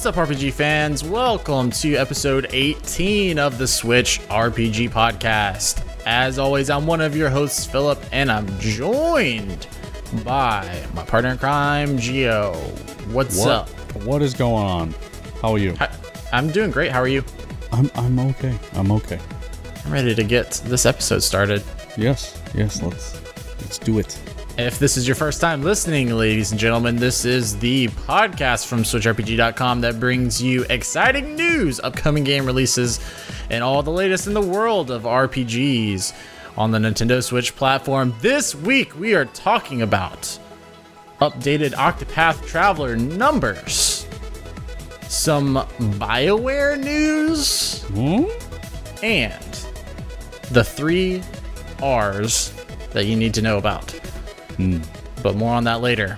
What's up, RPG fans? Welcome to episode 18 of the Switch RPG Podcast. As always, I'm one of your hosts, Philip, and I'm joined by my partner in crime, Geo. What's What? up? What is going on? How are you? Hi- I'm doing great. How are you? I'm I'm okay. I'm okay. I'm ready to get this episode started. Yes, yes. Let's let's do it. If this is your first time listening, ladies and gentlemen, this is the podcast from SwitchRPG.com that brings you exciting news, upcoming game releases, and all the latest in the world of RPGs on the Nintendo Switch platform. This week, we are talking about updated Octopath Traveler numbers, some BioWare news, Hmm? and the three R's that you need to know about. But more on that later.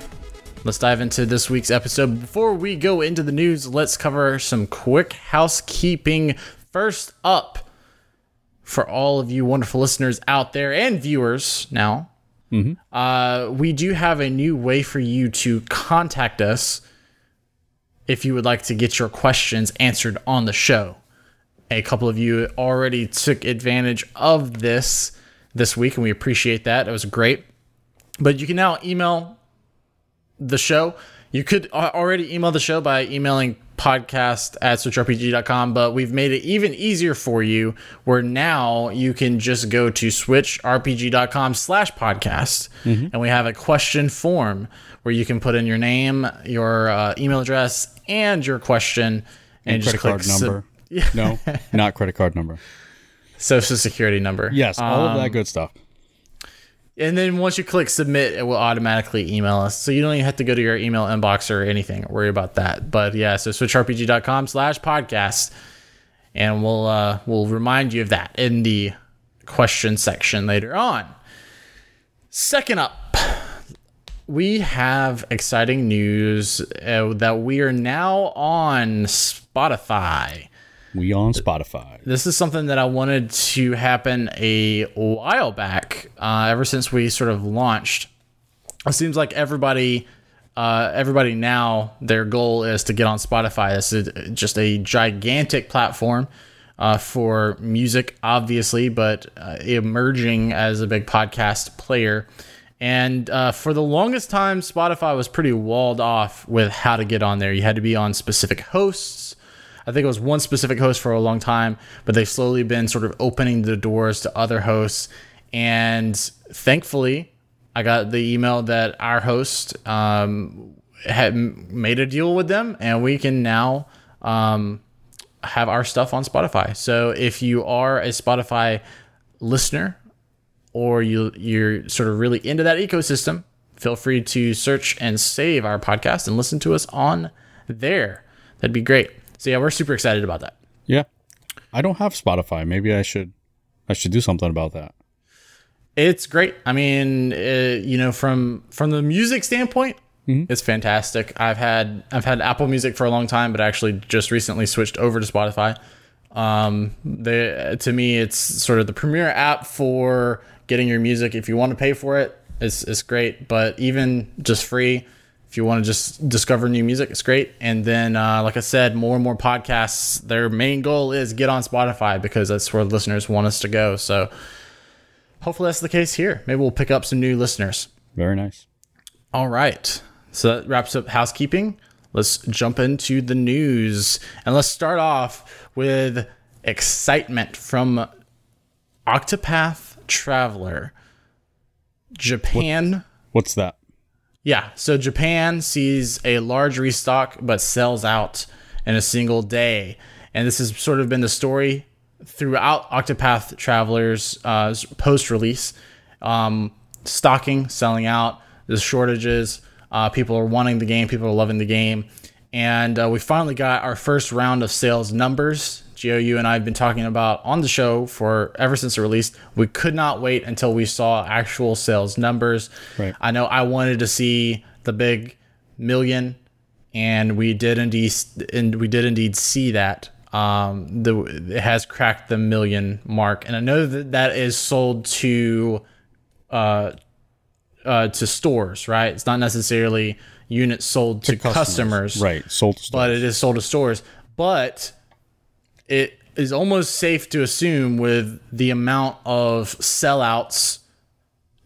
Let's dive into this week's episode. Before we go into the news, let's cover some quick housekeeping. First up, for all of you wonderful listeners out there and viewers now, uh, we do have a new way for you to contact us if you would like to get your questions answered on the show. A couple of you already took advantage of this this week and we appreciate that. It was great. But you can now email the show. You could already email the show by emailing podcast at switchrpg.com but we've made it even easier for you where now you can just go to switchrpg.com slash podcast and we have a question form where you can put in your name your uh, email address and your question and, just Credit card sub- number. No, not credit card number. social security number. Yes, all of that Um, good stuff. And then once you click submit, it will automatically email us. So you don't even have to go to your email inbox or anything. Worry about that. But yeah, so switchrpg.com slash podcast. And we'll uh we'll remind you of that in the question section later on. Second up, we have exciting news uh, that we are now on Spotify. We on Spotify. This is something that I wanted to happen a while back, uh, ever since we sort of launched. It seems like everybody, uh, everybody now, their goal is to get on Spotify. This is just a gigantic platform uh, for music, obviously, but uh, emerging as a big podcast player. And uh, for the longest time, Spotify was pretty walled off with how to get on there. You had to be on specific hosts. I think it was one specific host for a long time, but they've slowly been sort of opening the doors to other hosts. And thankfully, I got the email that our host um, had made a deal with them, and we can now um, have our stuff on Spotify. So if you are a Spotify listener or you you're sort of really into that ecosystem, feel free to search and save our podcast and listen to us on there. That'd be great. So yeah, we're super excited about that. Yeah. I don't have Spotify. Maybe I should I should do something about that. It's great. I mean, uh, you know, from from the music standpoint, it's fantastic. I've had I've had Apple Music for a long time, but I actually just recently switched over to Spotify. Um, the to me, it's sort of the premier app for getting your music. If you want to pay for it, it's it's great. But even just free, if you want to just discover new music, it's great. And then, uh, like I said, more and more podcasts. Their main goal is get on Spotify because that's where listeners want us to go. So hopefully that's the case here. Maybe we'll pick up some new listeners. Very nice. All right. So that wraps up housekeeping. Let's jump into the news. And let's start off with excitement from Octopath Traveler. Japan. What's that? Yeah, so Japan sees a large restock but sells out in a single day. And this has sort of been the story throughout Octopath Traveler's uh, post release. Um, stocking, selling out, the shortages. Uh, people are wanting the game, people are loving the game. And uh, we finally got our first round of sales numbers Geo, you and I have been talking about on the show for ever since the release. We could not wait until we saw actual sales numbers. Right. I know I wanted to see the big million, and we did indeed, and we did indeed see that. Um, the it has cracked the million mark, and I know that that is sold to, uh, uh, to stores, right? It's not necessarily units sold to, customers, Right. Sold to stores. but it is sold to stores. But it is almost safe to assume with the amount of sellouts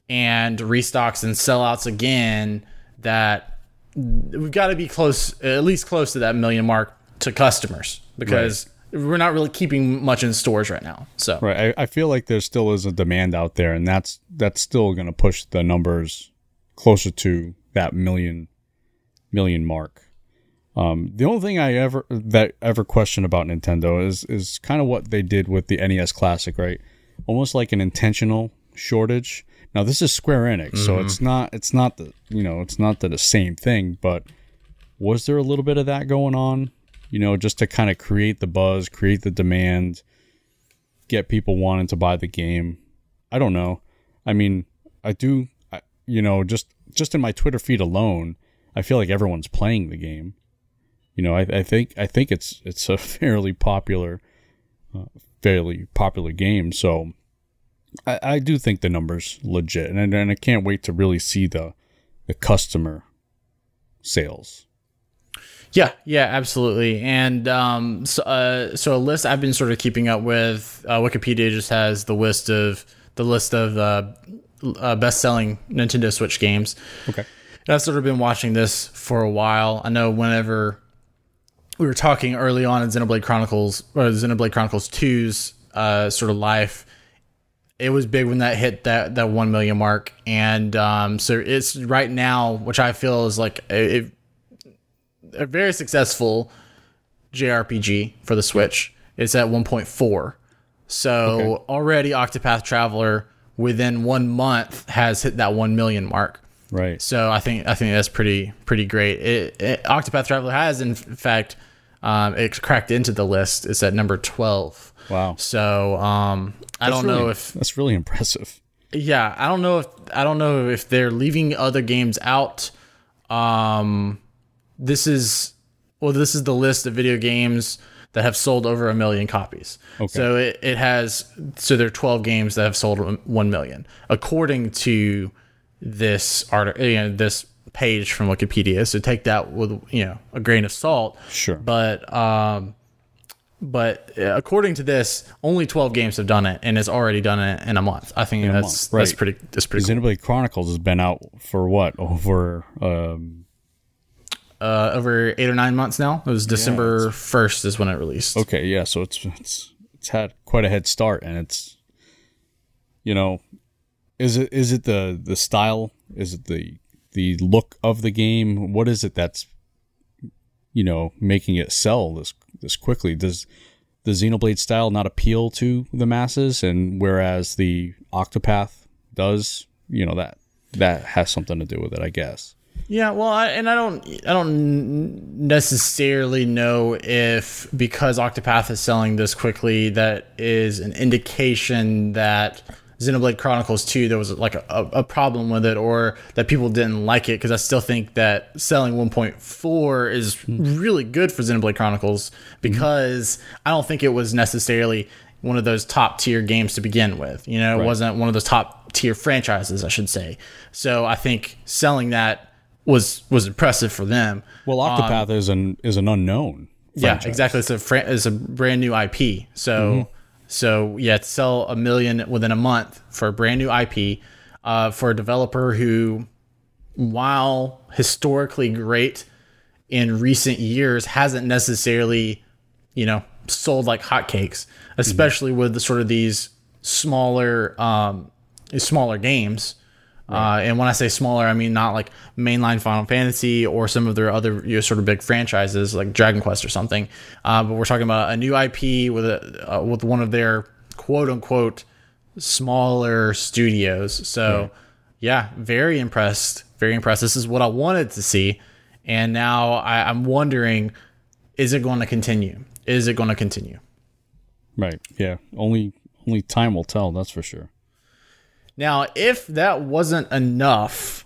and restocks and sellouts again that we've got to be close, at least close to that million mark to customers because we're not really keeping much in stores right now. So Right. I, I feel like there still is a demand out there, and that's that's still going to push the numbers closer to that million million mark. Um, the only thing I ever that ever question about Nintendo is is kind of what they did with the NES Classic, right? Almost like an intentional shortage. Now this is Square Enix, so it's not it's not the you know it's not the, the same thing, but was there a little bit of that going on? You know, just to kind of create the buzz, create the demand, get people wanting to buy the game. I don't know. I mean, I do. I, you know, just just in my Twitter feed alone, I feel like everyone's playing the game. You know, I, I think I think it's it's a fairly popular, uh, fairly popular game. So, I, I do think the numbers legit, and and I can't wait to really see the the customer sales. Yeah, yeah, absolutely. And um, so, uh, so a list I've been sort of keeping up with. Uh, Wikipedia just has the list of the list of uh, uh, best-selling Nintendo Switch games. Okay. And I've sort of been watching this for a while. I know whenever we were talking early on in Xenoblade Chronicles or Xenoblade Chronicles 2's uh, sort of life, it was big when that hit that that one million mark, and um, so it's right now, which I feel is like a, a very successful JRPG for the Switch. It's at 1.4, so Okay. already Octopath Traveler within one month has hit that one million mark. Right. So I think I think that's pretty pretty great. It, it, Octopath Traveler has in fact um, it cracked into the list. It's at number twelve. Wow. So um, I That's don't know if that's really impressive. yeah I don't know if I don't know if they're leaving other games out. Um, this is well this is the list of video games that have sold over a million copies. Okay. So it, it has so there are 12 games that have sold 1 million according to this article you know this page from Wikipedia. So take that with you know a grain of salt. Sure. But um but uh, according to this, only 12 games have done it and it's already done it in a month. I think that's month, that's pretty that's pretty cool. Chronicles has been out for what over um, Uh, over 8 or 9 months now. It was December 1st is when it released. Okay, yeah, so it's it's it's had quite a head start, and it's you know, is it is it the the style? Is it the the look of the game? What is it that's you know making it sell this this quickly? Does the Xenoblade style not appeal to the masses, and whereas the Octopath does, you know that that has something to do with it, I guess. Yeah, well, I, and I don't, I don't necessarily know if because Octopath is selling this quickly, that is an indication that Xenoblade Chronicles Two there was like a, a problem with it, or that people didn't like it. Because I still think that selling 1.4 is really good for Xenoblade Chronicles because I don't think it was necessarily one of those top tier games to begin with. You know, it wasn't one of those top tier franchises, I should say. So I think selling that was was impressive for them. Well, Octopath um, is an is an unknown. Yeah, exactly. It's a fran- it's a brand new IP. So mm-hmm. So yeah, to sell a million within a month for a brand new IP uh, for a developer who, while historically great in recent years, hasn't necessarily you know sold like hotcakes, especially with the sort of these smaller um, smaller games. Uh, and when I say smaller, I mean not like mainline Final Fantasy or some of their other you know, sort of big franchises like Dragon Quest or something. Uh, but we're talking about a new IP with a uh, with one of their quote unquote smaller studios. So yeah, very impressed. Very impressed. This is what I wanted to see, and now I, I'm wondering, is it going to continue? Is it going to continue? Right. Yeah. Only only time will tell. That's for sure. Now, if that wasn't enough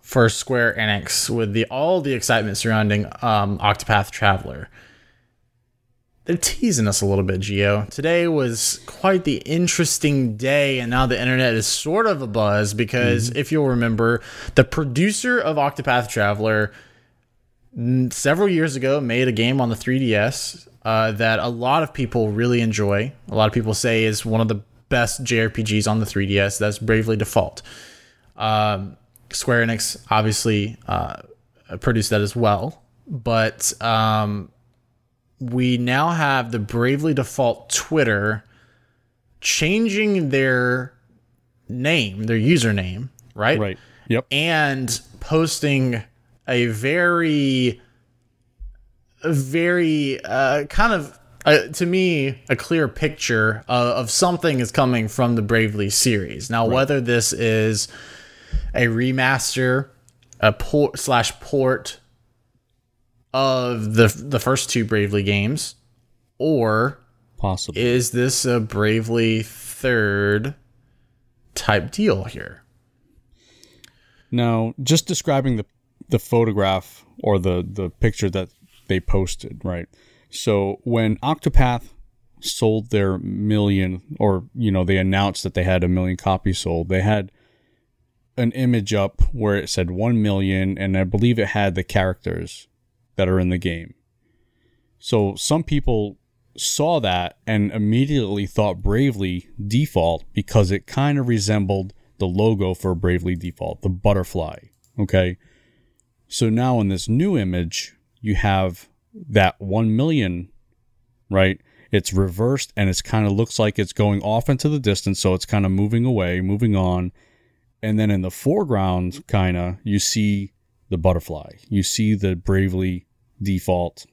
for Square Enix with the all the excitement surrounding um, Octopath Traveler, they're teasing us a little bit, Geo. Today was quite the interesting day, and now the internet is sort of a buzz because if you'll remember, the producer of Octopath Traveler mm, several years ago made a game on the 3DS uh, that a lot of people really enjoy. A lot of people say is one of the best JRPGs on the 3DS. That's Bravely Default. Um, Square Enix obviously uh, produced that as well, but um, we now have the Bravely Default Twitter changing their name, their username, right? Right. Yep. And posting a very, a very uh, kind of, uh, to me, a clear picture of, of something is coming from the Bravely series. Now, whether this is a remaster, a port slash port of the the first two Bravely games, or Possibly. is this a Bravely third type deal here? Now, just describing the the photograph or the the picture that they posted, right? So when Octopath sold their million, or you know, they announced that they had a million copies sold, they had an image up where it said one million, and I believe it had the characters that are in the game. So some people saw that and immediately thought Bravely Default because it kind of resembled the logo for Bravely Default, the butterfly. Okay. So now in this new image, you have that 1 million, right? It's reversed and it's kind of looks like it's going off into the distance. So it's kind of moving away, moving on. And then in the foreground, kind of, you see the butterfly. You see the Bravely Default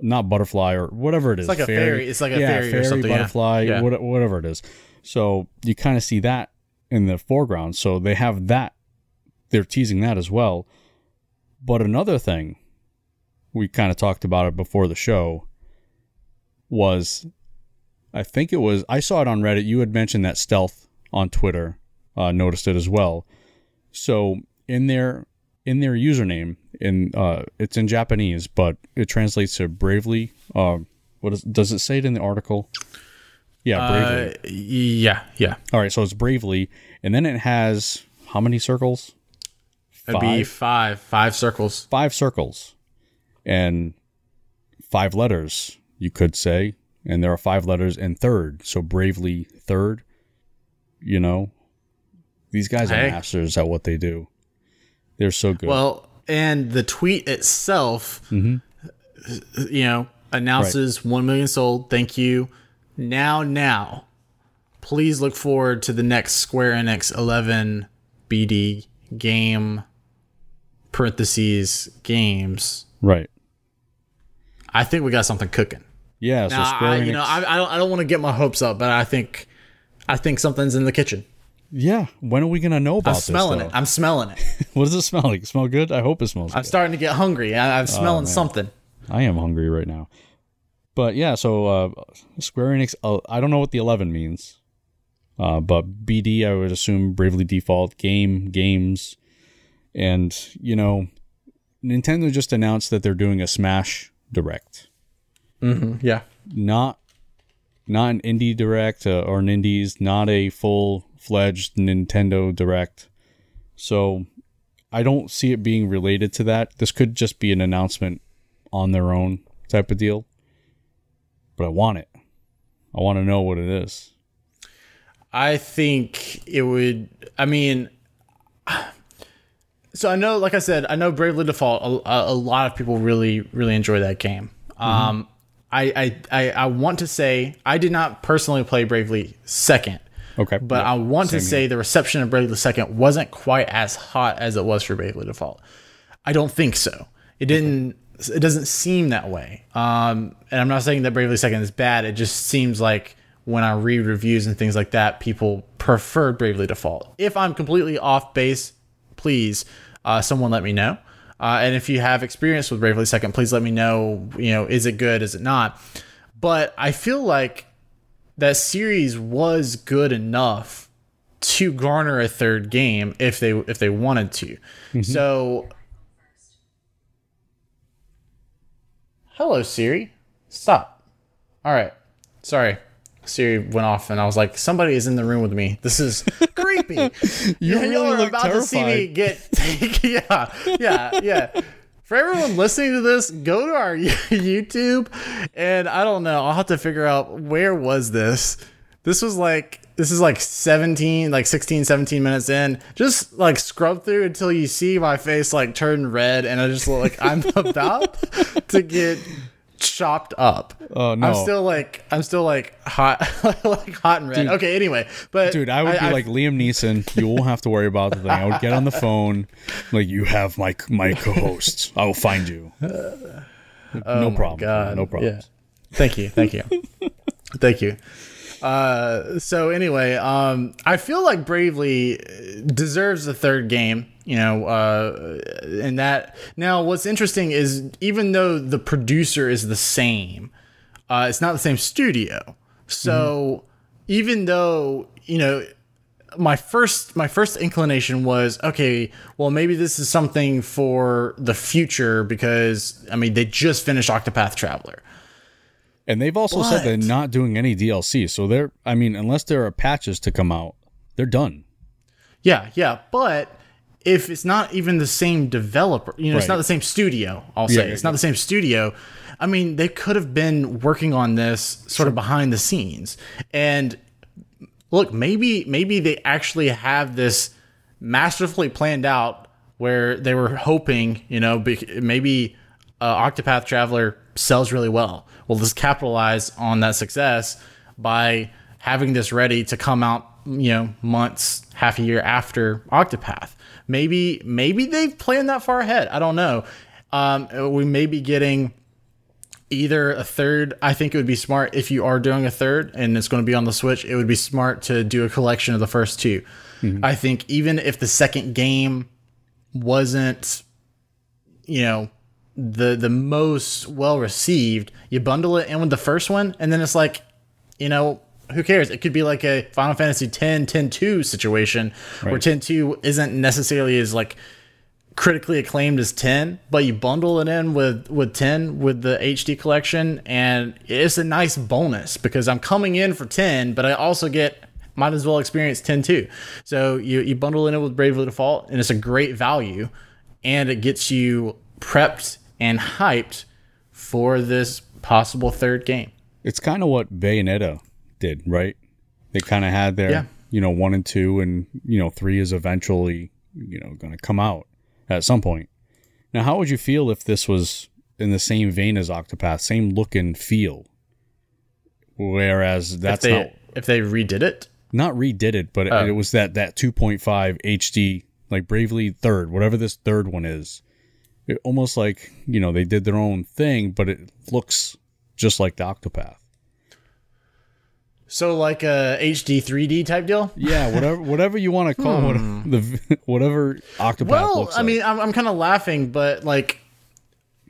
not butterfly or whatever it is. It's like a fairy. It's like a fairy, or something. butterfly, Yeah. what- whatever it is. So you kind of see that in the foreground. So they have that. They're teasing that as well. But another thing, we kind of talked about it before the show, was I think it was I saw it on Reddit. You had mentioned that stealth on Twitter. Uh, noticed it as well. So in their in their username, in uh, it's in Japanese, but it translates to bravely. Uh, what is, does it say it in the article? Yeah, bravely. Uh, yeah, yeah. All right, so it's bravely, and then it has how many circles? It'd be five, five circles. Five circles, and five letters. You could say, and there are five letters in third. So bravely third. You know, these guys are Hey. masters at what they do. They're so good. Well, and the tweet itself, mm-hmm. you know, announces 1 million sold. Thank you. Now, now, please look forward to the next Square Enix 11 BD game, parentheses, games. right. I think we got something cooking. Yeah. So Now, Square I, Enix. you know, I, I don't, I don't want to get my hopes up, but I think, I think something's in the kitchen. yeah. When are we gonna know about I'm smelling though? it. I'm smelling it. What does it smell like? Smell good? I hope it smells good. I'm good. starting to get hungry. I, I'm smelling something. I am hungry right now. But yeah, so uh, Square Enix. Uh, I don't know what the eleven means, uh, but BD. I would assume Bravely Default game games, and you know, Nintendo just announced that they're doing a Smash Direct. Yeah. Not not an indie direct uh, or an indies, not a full fledged Nintendo Direct. So I don't see it being related to that. This could just be an announcement on their own type of deal. But I want it. I want to know what it is. I think it would. I mean, so I know, like I said, I know Bravely Default. A, a lot of people really, really enjoy that game. Um, I, I, I, I want to say I did not personally play Bravely Second, Okay. but Yeah, I want to say the reception of Bravely Second wasn't quite as hot as it was for Bravely Default. I don't think so. It didn't. It doesn't seem that way. Um, and I'm not saying that Bravely Second is bad. It just seems like when I read reviews and things like that, people preferred Bravely Default. If I'm completely off base, please, uh, someone let me know. Uh, and if you have experience with Bravely Second, please let me know. You know, is it good? Is it not? but I feel like that series was good enough to garner a third game if they if they wanted to. So Hello Siri. Stop. All right. Sorry. Siri went off and I was like, somebody is in the room with me. This is creepy. You Yeah, really y'all are look about to see me terrified. get yeah, yeah, yeah. For everyone listening to this, go to our YouTube and I don't know, I'll have to figure out where was this. This was like this is like 17, like 16, 17 minutes in. Just like scrub through until you see my face like turn red and I just look like I'm about to get chopped up. Oh, no. I'm still like I'm still like hot like hot and red. okay, anyway. But Dude, I would be like Liam Neeson. You won't have to worry about the thing. I would get on the phone, like you have my my co-hosts. I will find you. Uh, no oh problem. Oh God. No problem. Yeah. Thank you. Thank you. thank you. Uh, so anyway, um, I feel like Bravely deserves the third game. You know, uh, and that now what's interesting is even though the producer is the same, uh, it's not the same studio. So even though you know my first my first inclination was okay well maybe this is something for the future because i mean they just finished octopath traveler And they've also said they're not doing any DLC. So they're I mean, unless there are patches to come out, they're done. yeah yeah. But if it's not even the same developer you know it's not the same studio i'll say. Yeah, it's not the same studio. I mean they could have been working on this sort of behind the scenes. And look maybe maybe they actually have this masterfully planned out where they were hoping you know maybe uh, octopath traveler sells really well we'll just capitalize on that success by having this ready to come out you know months half a year after octopath maybe maybe they've planned that far ahead i don't know um, we may be getting either a third. I think it would be smart if you are doing a third and it's going to be on the Switch. It would be smart to do a collection of the first 2 I think even if the second game wasn't, you know, the the most well received, you bundle it in with the first one, and then it's like, you know. Who cares? It could be like a Final Fantasy 10, 10 2 situation where 10 2 isn't necessarily as like critically acclaimed as 10 but you bundle it in with with 10 with the hd collection and it's a nice bonus because i'm coming in for 10 but i also get might as well experience 10 too so you, you bundle in it in with bravely default and it's a great value and it gets you prepped and hyped for this possible third game It's kind of what Bayonetta did, right? They kind of had their, Yeah. you know, one and two, and you know, three is eventually, you know, going to come out at some point. Now, how would you feel if this was in the same vein as Octopath, same look and feel? Whereas if that's they not if they redid it not redid it, but Oh. it, it was that that 2.5 HD, like Bravely Third, whatever this third one is. It, almost like you know they did their own thing, but it looks just like the Octopath. so like a hd 3d type deal Yeah, whatever whatever you want to call it, the whatever Octopath well looks i like. mean i'm, I'm kind of laughing but like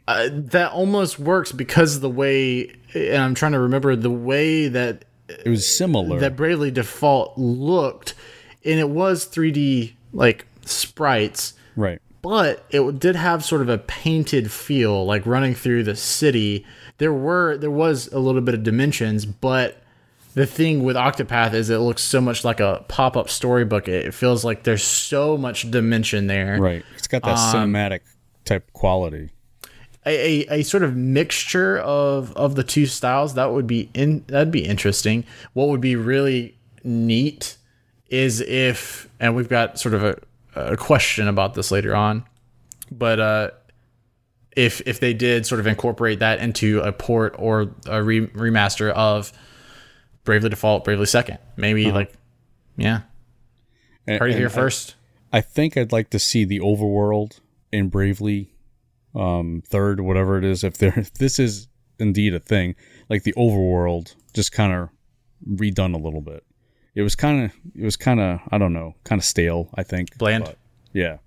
uh, that almost works because of the way and i'm trying to remember the way that it was similar. that bravely default looked and it was 3d like sprites right. But it did have sort of a painted feel like running through the city there were there was a little bit of dimensions but the thing with octopath is it looks so much like a pop-up storybook it feels like there's so much dimension there Right. It's got that Um, cinematic type quality. a, a, a sort of mixture of of the two styles that would be in that'd be interesting what would be really neat is if and we've got sort of a, a question about this later on but uh if if they did sort of incorporate that into a port or a re- remaster of bravely default bravely second maybe like yeah And- heard it here I- first I think I'd like to see the overworld in Bravely um, third, whatever it is. If there, if this is indeed a thing, like the overworld, just kind of redone a little bit. It was kind of, it was kind of, I don't know, kind of stale. I think Bland? but, yeah,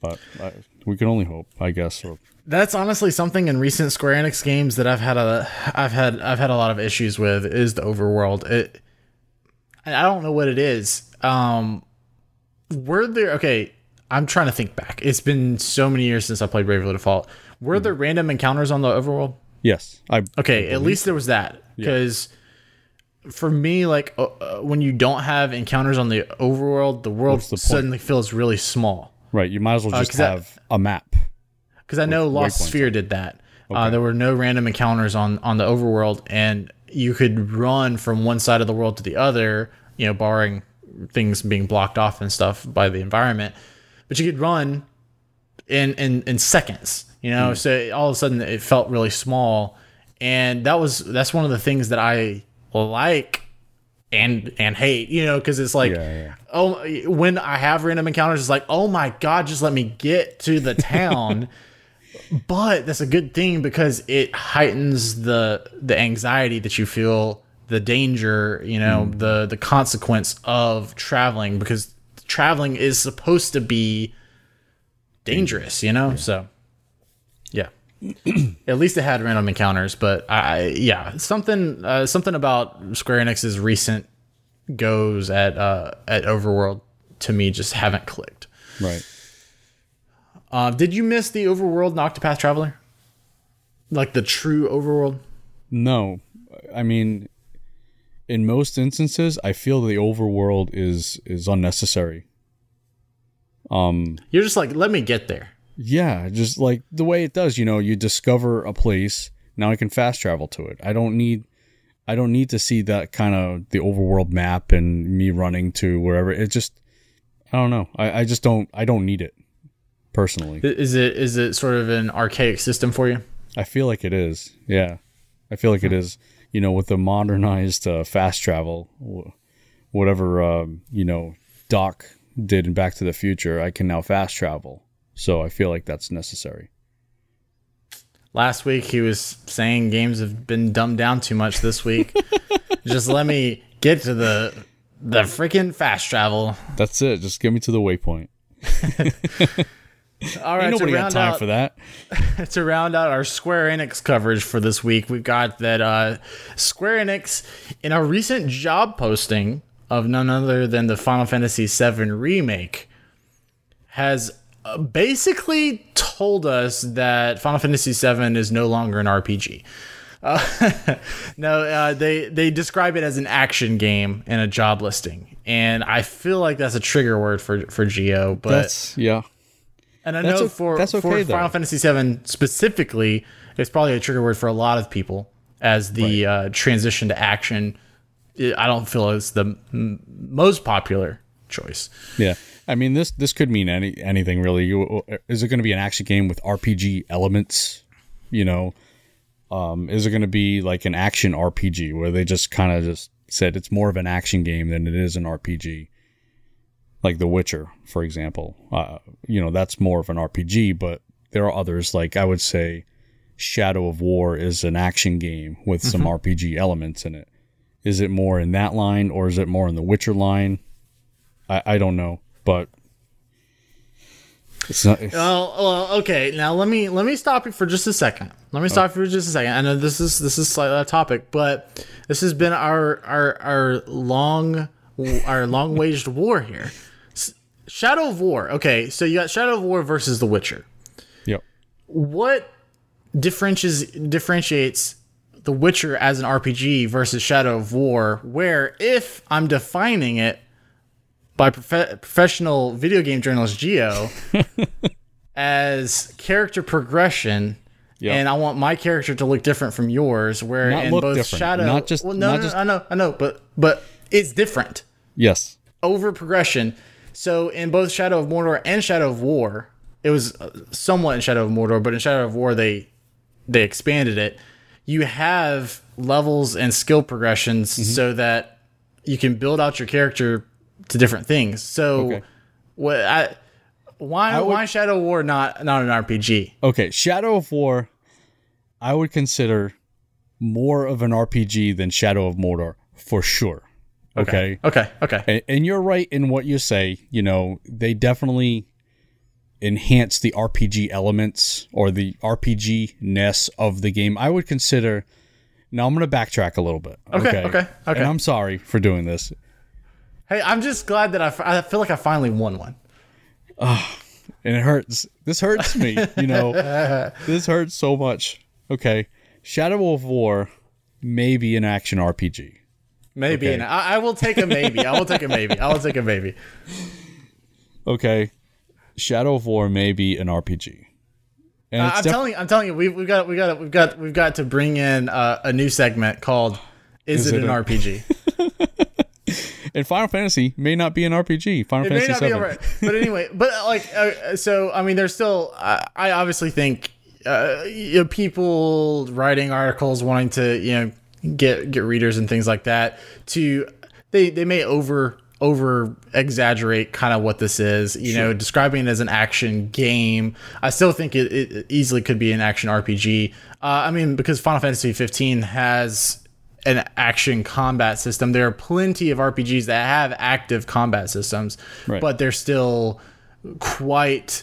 but uh, we can only hope, I guess. Or, That's honestly something in recent Square Enix games that I've had a I've had I've had a lot of issues with is the overworld. It I don't know what it is. Um were there okay, I'm trying to think back. It's been so many years since I played Bravely Default. Were there random encounters on the overworld? yes, I Okay, at least there was that because for me, like uh, uh, when you don't have encounters on the overworld, the world the point? suddenly feels really small. right. You might as well just that- have a map. Because I know Lost Sphere did that. Uh, there were no random encounters on on the overworld, and you could run from one side of the world to the other. You know, barring things being blocked off and stuff by the environment, but you could run in in in seconds. You know, so all of a sudden it felt really small, and that was that's one of the things that I like and and hate. You know, because it's like Yeah, yeah. oh when i have random encounters it's like oh my god just let me get to the town but that's a good thing because it heightens the the anxiety that you feel the danger you know mm. the the consequence of traveling because traveling is supposed to be dangerous you know so yeah at least it had random encounters but i yeah something uh, something about square enix's recent goes at uh at overworld to me just haven't clicked. Right. uh, did you miss the overworld in octopath traveler? Like the true overworld? No, I mean, in most instances, I feel the overworld is is unnecessary. Um, you're just like let me get there yeah, just like the way it does. You know, you discover a place. Now I can fast travel to it. I don't need. I don't need to see that kind of the overworld map and me running to wherever. It just, I don't know. I, I just don't. I don't need it personally. Is it is it sort of an archaic system for you I feel like it is. Yeah, I feel like it is. You know, with the modernized uh, fast travel, whatever um, you know Doc did in Back to the Future, I can now fast travel. So I feel like that's necessary. last week he was saying games have been dumbed down too much this week just let me get to the the freaking fast travel That's it. Just get me to the waypoint. all right Ain't nobody got time out for that. to round out our Square Enix coverage for this week, we've got that uh, Square Enix in a recent job posting of none other than the Final Fantasy VII remake has uh, basically told us that Final Fantasy VII is no longer an RPG. Uh, no, uh, they they describe it as an action game in a job listing, and I feel like that's a trigger word for for Geo. But That's yeah. and I That's know o- for that's for though. Final Fantasy VII specifically, it's probably a trigger word for a lot of people as the uh, transition to action. I I don't feel it's the m- most popular choice. Yeah. I mean this this could mean any anything really. You, is it going to be an action game with RPG elements? You know, um, is it going to be like an action RPG where they just kind of just said it's more of an action game than it is an RPG? Like The Witcher, for example. Uh, you know, that's more of an RPG, but there are others like I would say Shadow of War is an action game with some RPG elements in it. Is it more in that line or is it more in the Witcher line? I, I don't know, but it's not. Well, well, okay. Now let me let me stop you for just a second. Let me oh. stop you for just a second. I know this is this is slightly off topic, but this has been our our our long our long waged war here. Shadow of War. Okay, so you got Shadow of War versus The Witcher. yep. what differentiates differentiates The Witcher as an RPG versus Shadow of War, where if I'm defining it by prof- professional video game journalist Geo as character progression, Yep. and I want my character to look different from yours, where Not in both different, Shadow, not just- well, no, not no, just- I know, I know, but but it's different Yes. over progression. So in both Shadow of Mordor and Shadow of War, it was uh, somewhat in Shadow of Mordor, but in Shadow of War they they expanded it. You have levels and skill progressions so that you can build out your character to different things. So Okay. what I why would- why Shadow of War not not an RPG? Okay. Shadow of War, I would consider more of an RPG than Shadow of Mordor for sure. Okay. Okay, okay. And, and you're right in what you say. You know, they definitely enhance the RPG elements or the RPG ness of the game, I would consider. Now I'm going to backtrack a little bit. Okay, okay, okay. And I'm sorry for doing this. Hey, I'm just glad that I feel like I finally won one. Oh, and it hurts. This hurts me, you know. this hurts so much. Okay, Shadow of War may be an action RPG. Maybe, Okay. and I, I will take a maybe. I will take a maybe. I will take a maybe. Okay, Shadow of War may be an RPG. And Uh, I'm def- telling you, I'm telling you, we've, we've got, we've got, we've got, we've got to bring in uh, a new segment called "Is, Is it, it an a- RPG?" and Final Fantasy may not be an RPG. Final It may Fantasy not be VII. alright, but anyway, but uh, like, uh, so I mean, there's still. Uh, I obviously think uh, you know, people writing articles wanting to you know get get readers and things like that to they they may over over exaggerate kind of what this is you know describing it as an action game i still think it, it easily could be an action rpg uh, i mean because final fantasy 15 has an action combat system. There are plenty of RPGs that have active combat systems, Right. but they're still quite,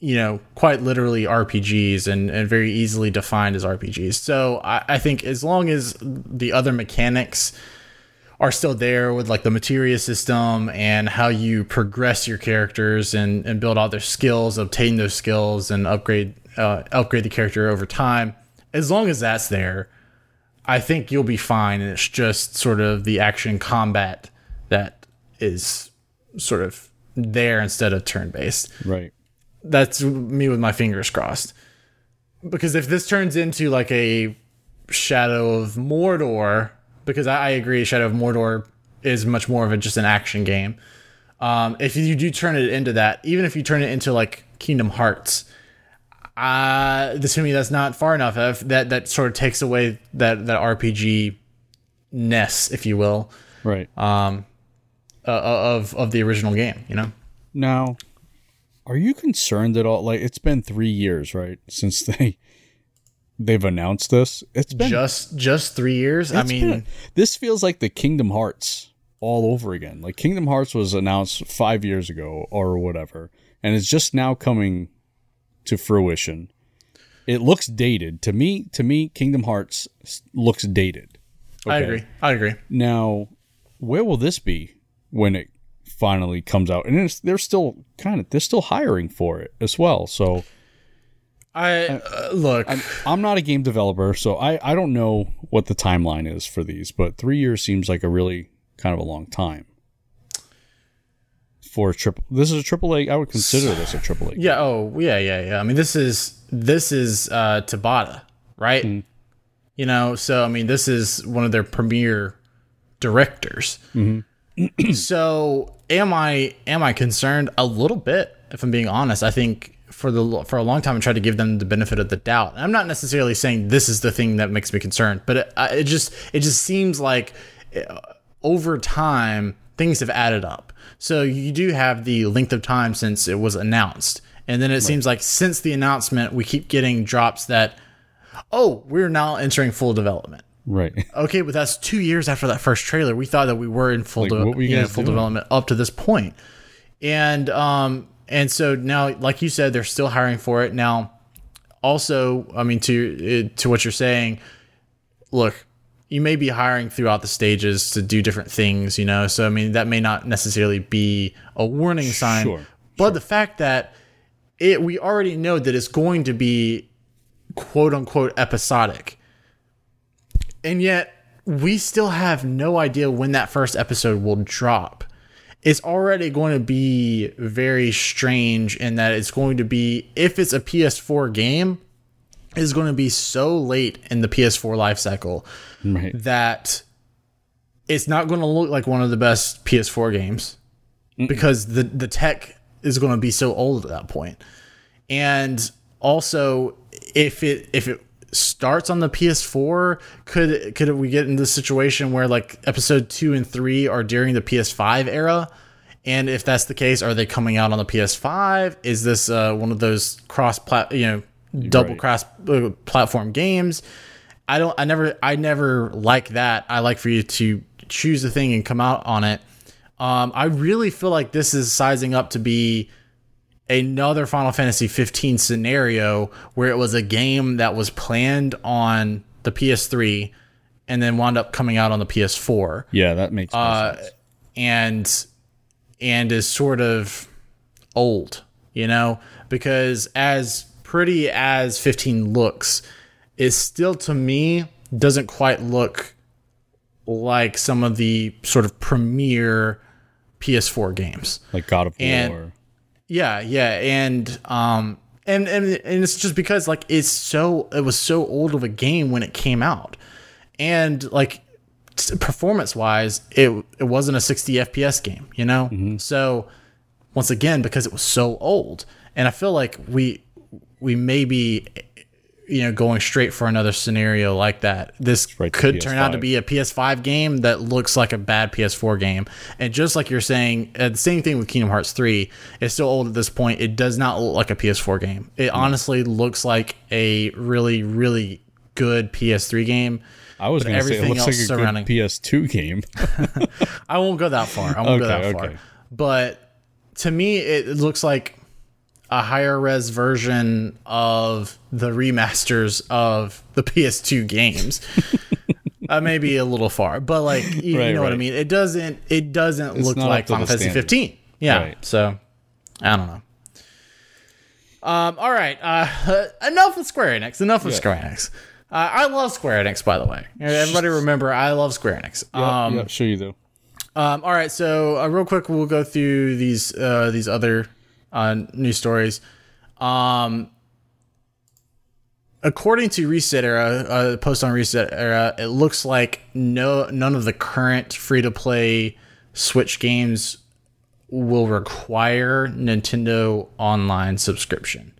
you know, quite literally RPGs and, and very easily defined as RPGs. So I, I think as long as the other mechanics are still there with like the materia system and how you progress your characters and, and build out their skills, obtain those skills and upgrade uh, upgrade the character over time. As long as that's there, I think you'll be fine. And it's just sort of the action combat that is sort of there instead of turn based. Right. That's me with my fingers crossed. Because if this turns into like a Shadow of Mordor, because I, I agree, Shadow of Mordor is much more of a, just an action game. Um, if you do turn it into that, even if you turn it into like Kingdom Hearts, uh, to me that's not far enough. If that that sort of takes away that that RPG ness, if you will, Right. uh, of of the original game. You know. Now, are you concerned at all? Like, it's been three years, right, since they they've announced this. It's been. just just three years. I mean, been- this feels like the Kingdom Hearts all over again. Like Kingdom Hearts was announced five years ago or whatever, and it's just now coming to fruition. It looks dated to me. To me, Kingdom Hearts looks dated. I agree. I agree. Now, where will this be when it finally comes out? And it's, they're still kind of they're still hiring for it as well. So I uh, look. I'm not a game developer, so I I don't know what the timeline is for these, but three years seems like a really kind of a long time for triple. This is a triple A. I would consider this a triple A. yeah. Oh, yeah, yeah, yeah. I mean, this is this is uh, Tabata, right? Hmm. You know, so I mean, this is one of their premier directors. Mm-hmm. so, am I am I concerned a little bit? If I'm being honest, I think for the for a long time I tried to give them the benefit of the doubt. I'm not necessarily saying this is the thing that makes me concerned, but it, it just it just seems like uh, over time things have added up. So you do have the length of time since it was announced. And then it seems like since the announcement, we keep getting drops that, oh, we're now entering full development. Right. Okay, but that's two years after that first trailer. We thought that we were in full, de- were you you full doing? development up to this point. And um and so now, like you said, they're still hiring for it now. Also, I mean, to uh, to what you're saying, look, you may be hiring throughout the stages to do different things, you know. So I mean, that may not necessarily be a warning sign, Sure, but the fact that it we already know that it's going to be quote unquote episodic, and yet we still have no idea when that first episode will drop. It's already going to be very strange in that it's going to be if it's a PS4 game, is going to be so late in the PS4 life cycle Right. that it's not going to look like one of the best PS4 games because the the tech is going to be so old at that point. And also if it if it starts on the PS4, could could we get into the situation where like episode 2 and 3 are during the PS5 era? And if that's the case, are they coming out on the PS5? Is this uh, one of those cross plat, you know, double Right. cross uh, platform games? I don't. I never. I never like that. I like for you to choose the thing and come out on it. Um, I really feel like this is sizing up to be another Final Fantasy 15 scenario where it was a game that was planned on the PS3 and then wound up coming out on the PS4 Yeah, that makes Uh, sense. and and is sort of old, you know, because as pretty as 15 looks, it still to me doesn't quite look like some of the sort of premier PS4 games. Like God of and- War. Yeah, yeah, and um and and and it's just because like it's so it was so old of a game when it came out. And like performance wise, it it wasn't a 60 FPS game, you know? So once again because it was so old and I feel like we we may be you know going straight for another scenario like that. This could turn out to be a PS5 game that looks like a bad PS4 game. And just like you're saying, uh, the same thing with Kingdom Hearts 3. It's still old at this point. It does not look like a PS4 game. It honestly looks like a really, really good PS3 game. I was going to say it looks like a surrounding- good PS2 game. I won't go that far. I won't go that far. okay. But to me, it looks like a higher res version of the remasters of the PS2 games. uh, maybe a little far, but like you, you Right, know what I mean. It doesn't. It doesn't look like Final Fantasy standard. 15. Yeah. Right. So I don't know. Um. All right. Uh. Enough with Square Enix. Enough with Square Enix. Uh, I love Square Enix, by the way. Everybody remember, I love Square Enix. Um, yeah, sure you do. um, all right, so uh, real quick, we'll go through these uh, these other uh, news stories. Um, according to Reset Era, uh, post on Reset Era, it looks like no none of the current free to play Switch games will require Nintendo Online subscription.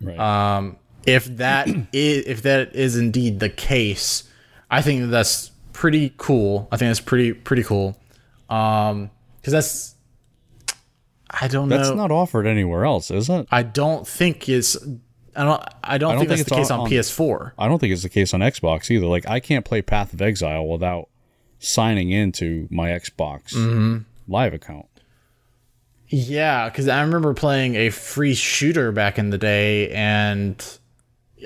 Right. Um, if that is if that is indeed the case, I think that's pretty cool. I think that's pretty pretty cool. Um, because that's I don't That's know. That's not offered anywhere else, is it? I don't think it's. I don't. I don't, think, think that's it's the case on- on, on- PS4. I don't think it's the case on Xbox either. Like I can't play Path of Exile without signing into my Xbox Mm-hmm. Live account. Yeah, because I remember playing a free shooter back in the day, and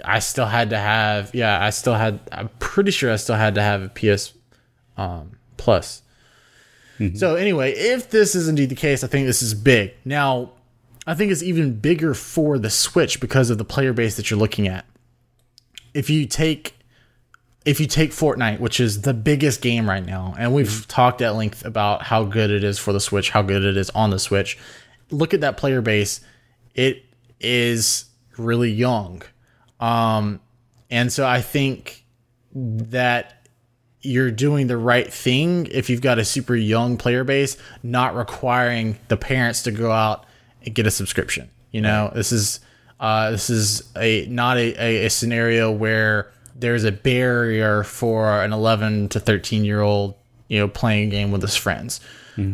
I still had to have. Yeah, I still had. I'm pretty sure I still had to have a PS um, Plus. So anyway, if this is indeed the case, I think this is big. Now, I think it's even bigger for the Switch because of the player base that you're looking at. If you take if you take Fortnite, which is the biggest game right now, and we've talked at length about how good it is for the Switch, how good it is on the Switch. Look at that player base. It is really young. Um, and so I think that you're doing the right thing if you've got a super young player base, not requiring the parents to go out and get a subscription. You know, this is uh, this is a not a, a, a scenario where there's a barrier for an 11 to 13 year old, you know, playing a game with his friends.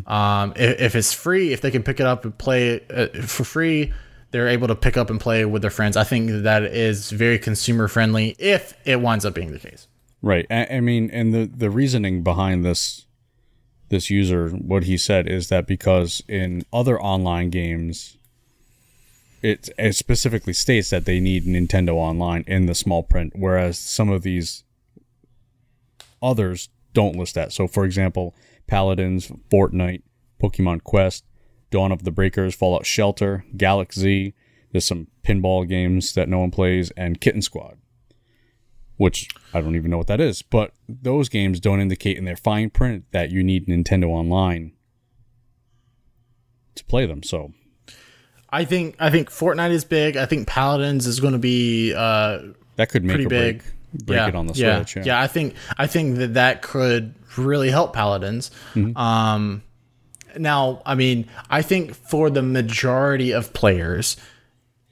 Um, if, if it's free, if they can pick it up and play it uh, for free, they're able to pick up and play with their friends. I think that is very consumer friendly if it winds up being the case. Right. I, I mean, and the the reasoning behind this this user, what he said is that because in other online games, it, it specifically states that they need Nintendo Online in the small print, whereas some of these others don't list that. So, for example, Paladins, Fortnite, Pokemon Quest, Dawn of the Breakers, Fallout Shelter, Galaxy. There's some pinball games that no one plays, and Kitten Squad which I don't even know what that is. But those games don't indicate in their fine print that you need Nintendo Online to play them. So I think I think Fortnite is big. I think Paladins is going to be uh, that could make pretty big. break, break yeah, it on the yeah, Switch. Yeah. I think I think that that could really help Paladins. Mm-hmm. Um, now, I mean, I think for the majority of players,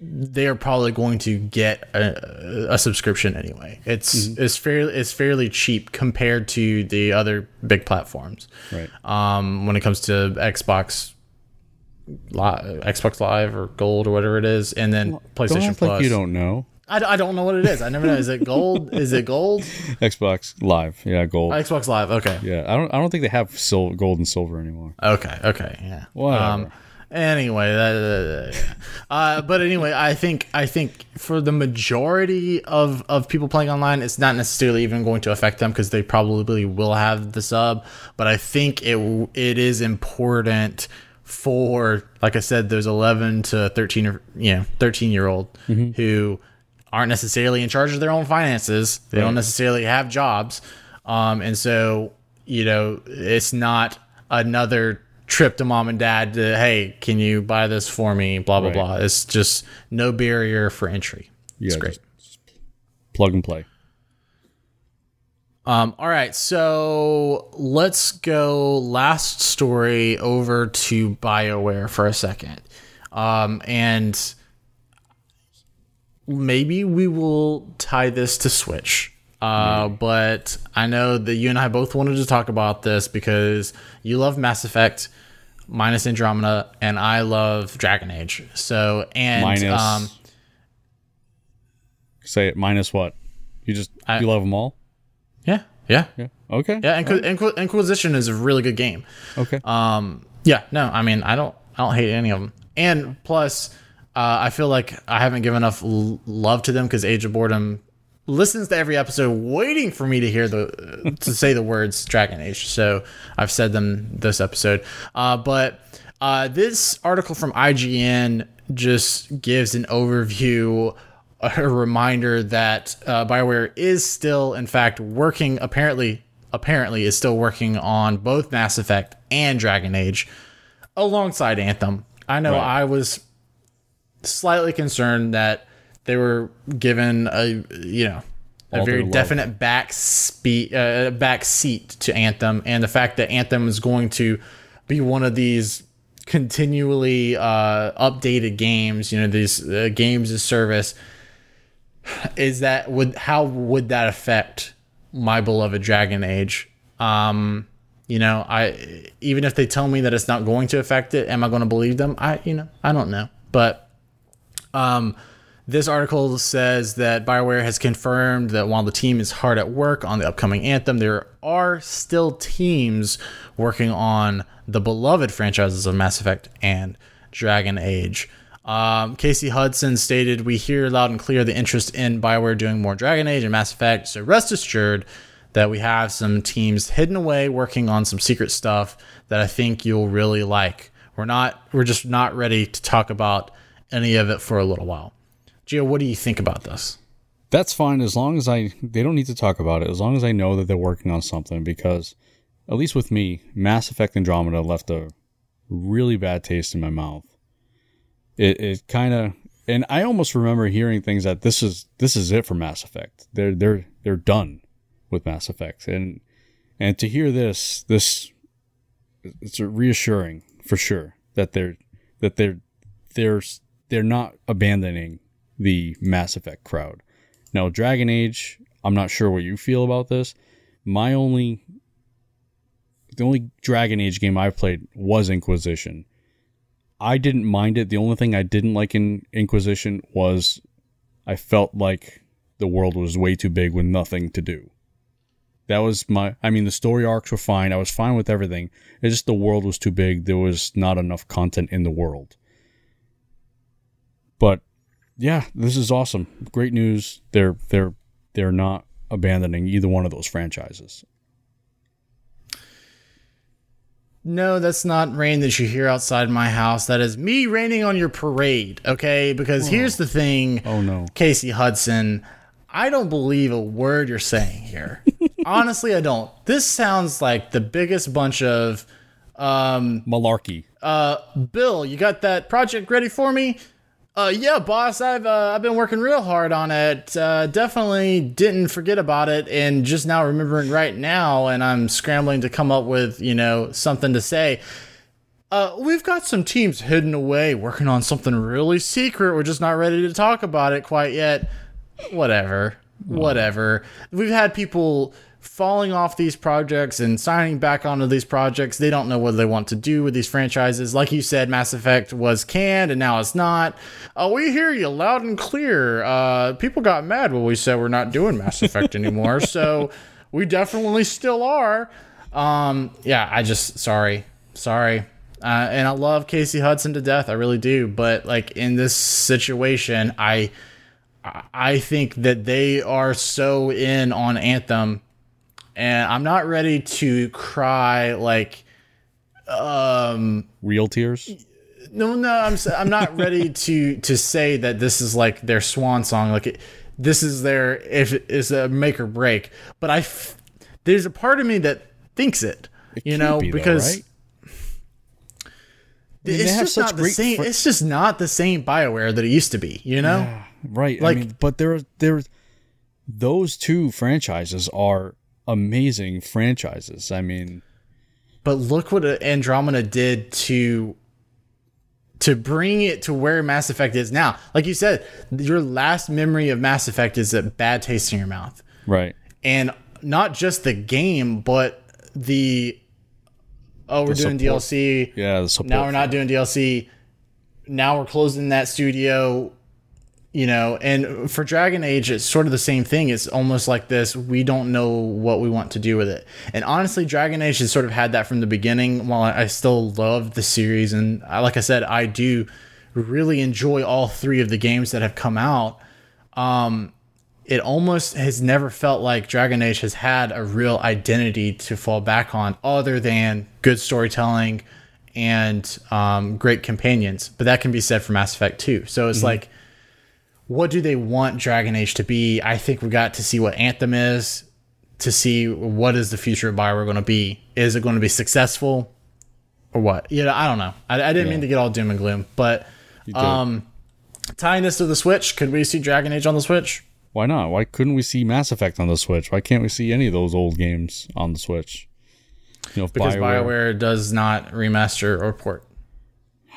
they are probably going to get a, a subscription anyway. It's Mm-hmm. it's fairly it's fairly cheap compared to the other big platforms. Right. Um, when it comes to Xbox. Live, Xbox Live or Gold or whatever it is, and then Don't PlayStation Plus. like you don't know. I, I don't know what it is. I never know. Is it gold? is it gold? Xbox Live, yeah, gold. Xbox Live. Okay. yeah, I don't. I don't think they have sil- gold and silver anymore. Okay. Okay. Yeah. Whatever. Um, Anyway, that, that- uh, but anyway, I think I think for the majority of of people playing online, it's not necessarily even going to affect them because they probably will have the sub. But I think it it is important for, like I said, those eleven to thirteen, or you know, thirteen year old who aren't necessarily in charge of their own finances. They don't necessarily have jobs, um, and so you know, it's not another trip to mom and dad to hey can you buy this for me? Blah blah Right. blah. It's just no barrier for entry. It's Yeah, great. just plug and play. um all right so let's go last story over to bioware for a second. Um and maybe we will tie this to switch. Uh, but I know that you and I both wanted to talk about this because you love Mass Effect minus Andromeda, and I love Dragon Age. So and Minus. um, say it minus what? You just I- you love them all? yeah, yeah, Yeah. Okay. yeah. Inqu- Inqu- Inquisition is a really good game. Okay. Um, yeah, no, I mean, I don't, I don't hate any of them. And plus, uh, I feel like I haven't given enough l- love to them because Age of Boredom listens to every episode, waiting for me to hear the to say the words Dragon Age. So I've said them this episode. Uh, but uh, this article from IGN just gives an overview. A reminder that uh, Bioware is still, in fact, working. Apparently, apparently, is still working on both Mass Effect and Dragon Age alongside Anthem. I know Right. I was slightly concerned that they were given a you know a All very definite back speed uh, back seat to Anthem, and the fact that Anthem is going to be one of these continually uh, updated games. You know, these uh, games as service. Is that would how would that affect my beloved Dragon Age? Um, you know, I even if they tell me that it's not going to affect it, am I going to believe them? I you know I don't know, but um, this article says that BioWare has confirmed that while the team is hard at work on the upcoming Anthem, there are still teams working on the beloved franchises of Mass Effect and Dragon Age. Um, Casey Hudson stated, We hear loud and clear the interest in BioWare doing more Dragon Age and Mass Effect, so rest assured that we have some teams hidden away working on some secret stuff that I think you'll really like. We're not, we're just not ready to talk about any of it for a little while. Geo, what do you think about this? That's fine as long as I they don't need to talk about it as long as I know that they're working on something because at least with me, Mass Effect Andromeda left a really bad taste in my mouth. It it kind of and I almost remember hearing things that this is this is it for Mass Effect. They're they're they're done with Mass Effect and and to hear this this it's reassuring for sure that they're that they're they're they're not abandoning the Mass Effect crowd. Now, Dragon Age, I'm not sure what you feel about this. My only the only Dragon Age game I've played was Inquisition. I didn't mind it. The only thing I didn't like in Inquisition was I felt like the world was way too big with nothing to do. That was my I mean the story arcs were fine. I was fine with everything. It's just the world was too big. There was not enough content in the world. But yeah, this is awesome. Great news. They're they're they're not abandoning either one of those franchises. No, that's not rain that you hear outside my house. That is me raining on your parade, okay? Because here's the thing, Oh no. Casey Hudson, I don't believe a word you're saying here. Honestly, I don't. This sounds like the biggest bunch of um Malarkey. uh Bill, you got that project ready for me? Uh yeah, boss, I've uh, I've been working real hard on it. Uh definitely didn't forget about it and just now remembering right now and I'm scrambling to come up with, you know, something to say. Uh, we've got some teams hidden away working on something really secret. We're just not ready to talk about it quite yet. Whatever. Whatever. We've had people falling off these projects and signing back onto these projects. They don't know what they want to do with these franchises. Like you said, Mass Effect was canned and now it's not. Uh, we hear you loud and clear. Uh, people got mad when we said we're not doing Mass Effect anymore. So we definitely still are. Um, yeah, I just, sorry. Sorry. Uh, and I love Casey Hudson to death. I really do. But like in this situation, I I think that they are so in on Anthem, and I'm not ready to cry like um Real tears. no no I'm I'm not ready to to say that this is like their swan song like it, this is their if it is a make or break but I f- there's a part of me that thinks it, you know be, though, because right? I mean, it's just not the same fr- it's just not the same Bioware that it used to be you know Right. Like- I mean, but there, there, those two franchises are amazing franchises. I mean, but look what Andromeda did to to bring it to where Mass Effect is now. Like you said, your last memory of Mass Effect is a bad taste in your mouth. right. And not just the game, but the oh, we're doing support. DLC. Yeah. The Now we're not doing DLC. Now we're closing that studio. You know, and for Dragon Age, it's sort of the same thing. It's almost like this we don't know what we want to do with it. And honestly, Dragon Age has sort of had that from the beginning. While I still love the series, and I, like I said, I do really enjoy all three of the games that have come out. Um, it almost has never felt like Dragon Age has had a real identity to fall back on other than good storytelling and um, great companions. But that can be said for Mass Effect too. So it's like, what do they want Dragon Age to be? I think we got to see what Anthem is, to see what is the future of Bioware going to be. Is it going to be successful or what? You know, I don't know. I, I didn't mean to get all doom and gloom, but um, tying this to the Switch, could we see Dragon Age on the Switch? Why not? Why couldn't we see Mass Effect on the Switch? Why can't we see any of those old games on the Switch? You know, if Because BioWare, BioWare does not remaster or port.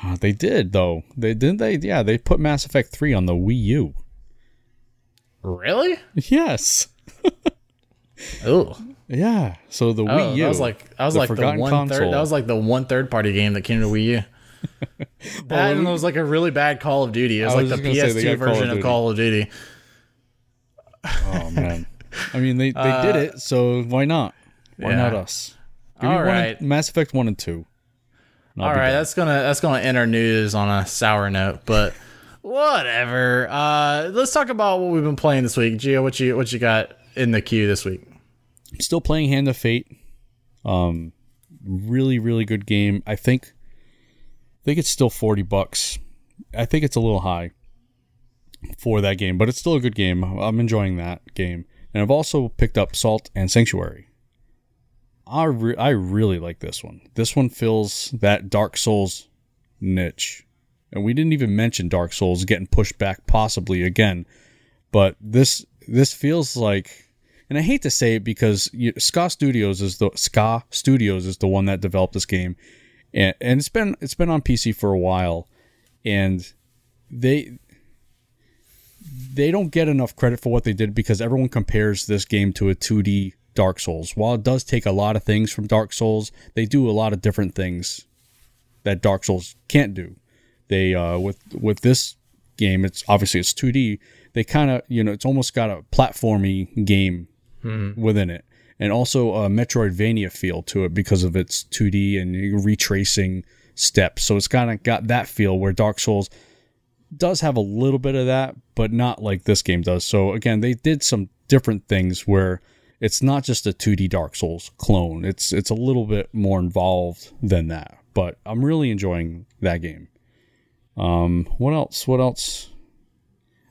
Uh, they did though. They didn't. They yeah. They put Mass Effect three on the Wii U. Really? Yes. Oh, Yeah. So the oh Wii U. that was like I was the like the one third. console. That was like the one third party game that came to Wii U. that and it was like a really bad Call of Duty. It was I like the just gonna say, they PS2 got Call of version of Call of Duty. Oh man. I mean, they they did it, so why not? Why Uh, yeah. not us? Give All and- Mass Effect one and two. All be that's gonna that's gonna end our news on a sour note, but whatever. Uh, let's talk about what we've been playing this week. Geo, what you what you got in the queue this week? I'm still playing Hand of Fate. Um, really, really good game. I think, I think it's still forty bucks. I think it's a little high for that game, but it's still a good game. I'm enjoying that game, and I've also picked up Salt and Sanctuary. I re- I really like this one. This one fills that Dark Souls niche, and we didn't even mention Dark Souls getting pushed back possibly again, but this this feels like and I hate to say it because you, Ska Studios is the Ska Studios is the one that developed this game, and, and it's been it's been on PC for a while, and they they don't get enough credit for what they did because everyone compares this game to a 2D Dark Souls. While it does take a lot of things from Dark Souls, they do a lot of different things that Dark Souls can't do. They uh, with with this game, it's obviously it's 2D. They kind of you know it's almost got a platformy game within it, and also a Metroidvania feel to it because of its 2D and retracing steps. So it's kind of got that feel where Dark Souls does have a little bit of that, but not like this game does. So again, they did some different things where it's not just a 2D Dark Souls clone. It's it's a little bit more involved than that. But I'm really enjoying that game. Um, what else? What else?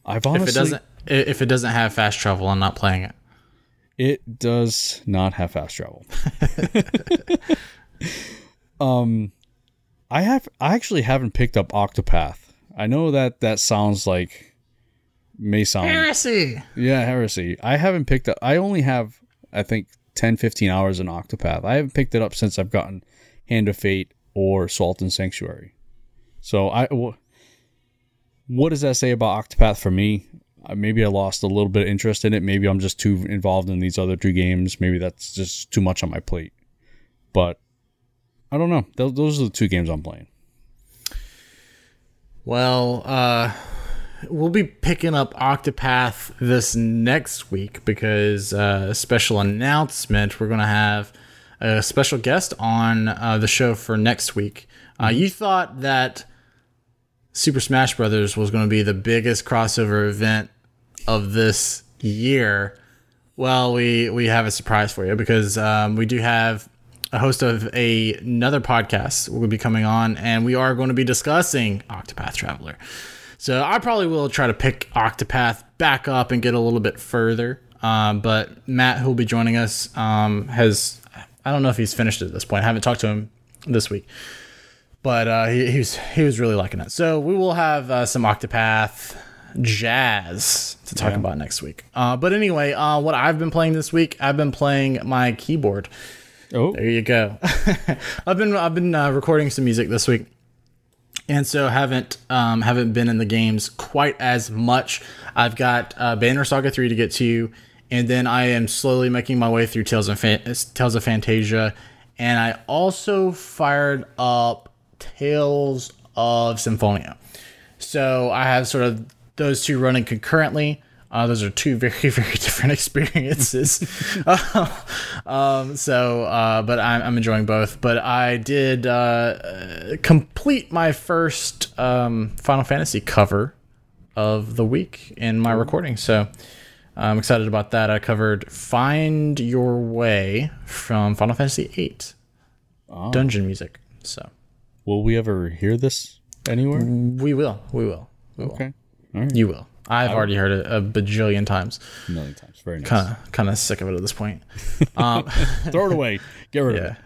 I've honestly if it doesn't if it doesn't have fast travel, I'm not playing it. It does not have fast travel. um, I have. I actually haven't picked up Octopath. I know that that sounds like may sound Heresy. yeah heresy. I haven't picked up. I only have I think 10, 15 hours in Octopath. I haven't picked it up since I've gotten Hand of Fate or Salt and Sanctuary. So I. wh- what does that say about Octopath for me? Uh, Maybe I lost a little bit of interest in it. Maybe I'm just too involved in these other two games. Maybe that's just too much on my plate. But I don't know. Those, those are the two games I'm playing. Well, uh, we'll be picking up Octopath this next week because uh, a special announcement. We're going to have a special guest on uh, the show for next week. Uh, you thought that Super Smash Brothers was going to be the biggest crossover event of this year. Well, we we have a surprise for you because um, we do have a host of a, another podcast will be coming on, and we are going to be discussing Octopath Traveler. So I probably will try to pick Octopath back up and get a little bit further. Um, but Matt, who will be joining us, um, has I don't know if he's finished at this point. I haven't talked to him this week, but uh, he, he was he was really liking it. So we will have uh, some Octopath jazz to talk Yeah. about next week. Uh, but anyway, uh, what I've been playing this week, I've been playing my keyboard. Oh, There you go. I've been I've been uh, recording some music this week, and so haven't um, haven't been in the games quite as much. I've got uh, Banner Saga three to get to, and then I am slowly making my way through Tales of Fan- Tales of Phantasia, and I also fired up Tales of Symphonia. So I have sort of those two running concurrently. Uh, those are two very, very different experiences. um, so, uh, but I'm, I'm enjoying both. But I did uh, complete my first um, Final Fantasy cover of the week in my recording. So I'm excited about that. I covered Find Your Way from Final Fantasy VIII dungeon music. So will we ever hear this anywhere? we will. We will. We will. Okay, right, You will. I've already heard it a bajillion times. a million times. Very nice. Kind of, kind of sick of it at this point. Throw it away. Get rid of it.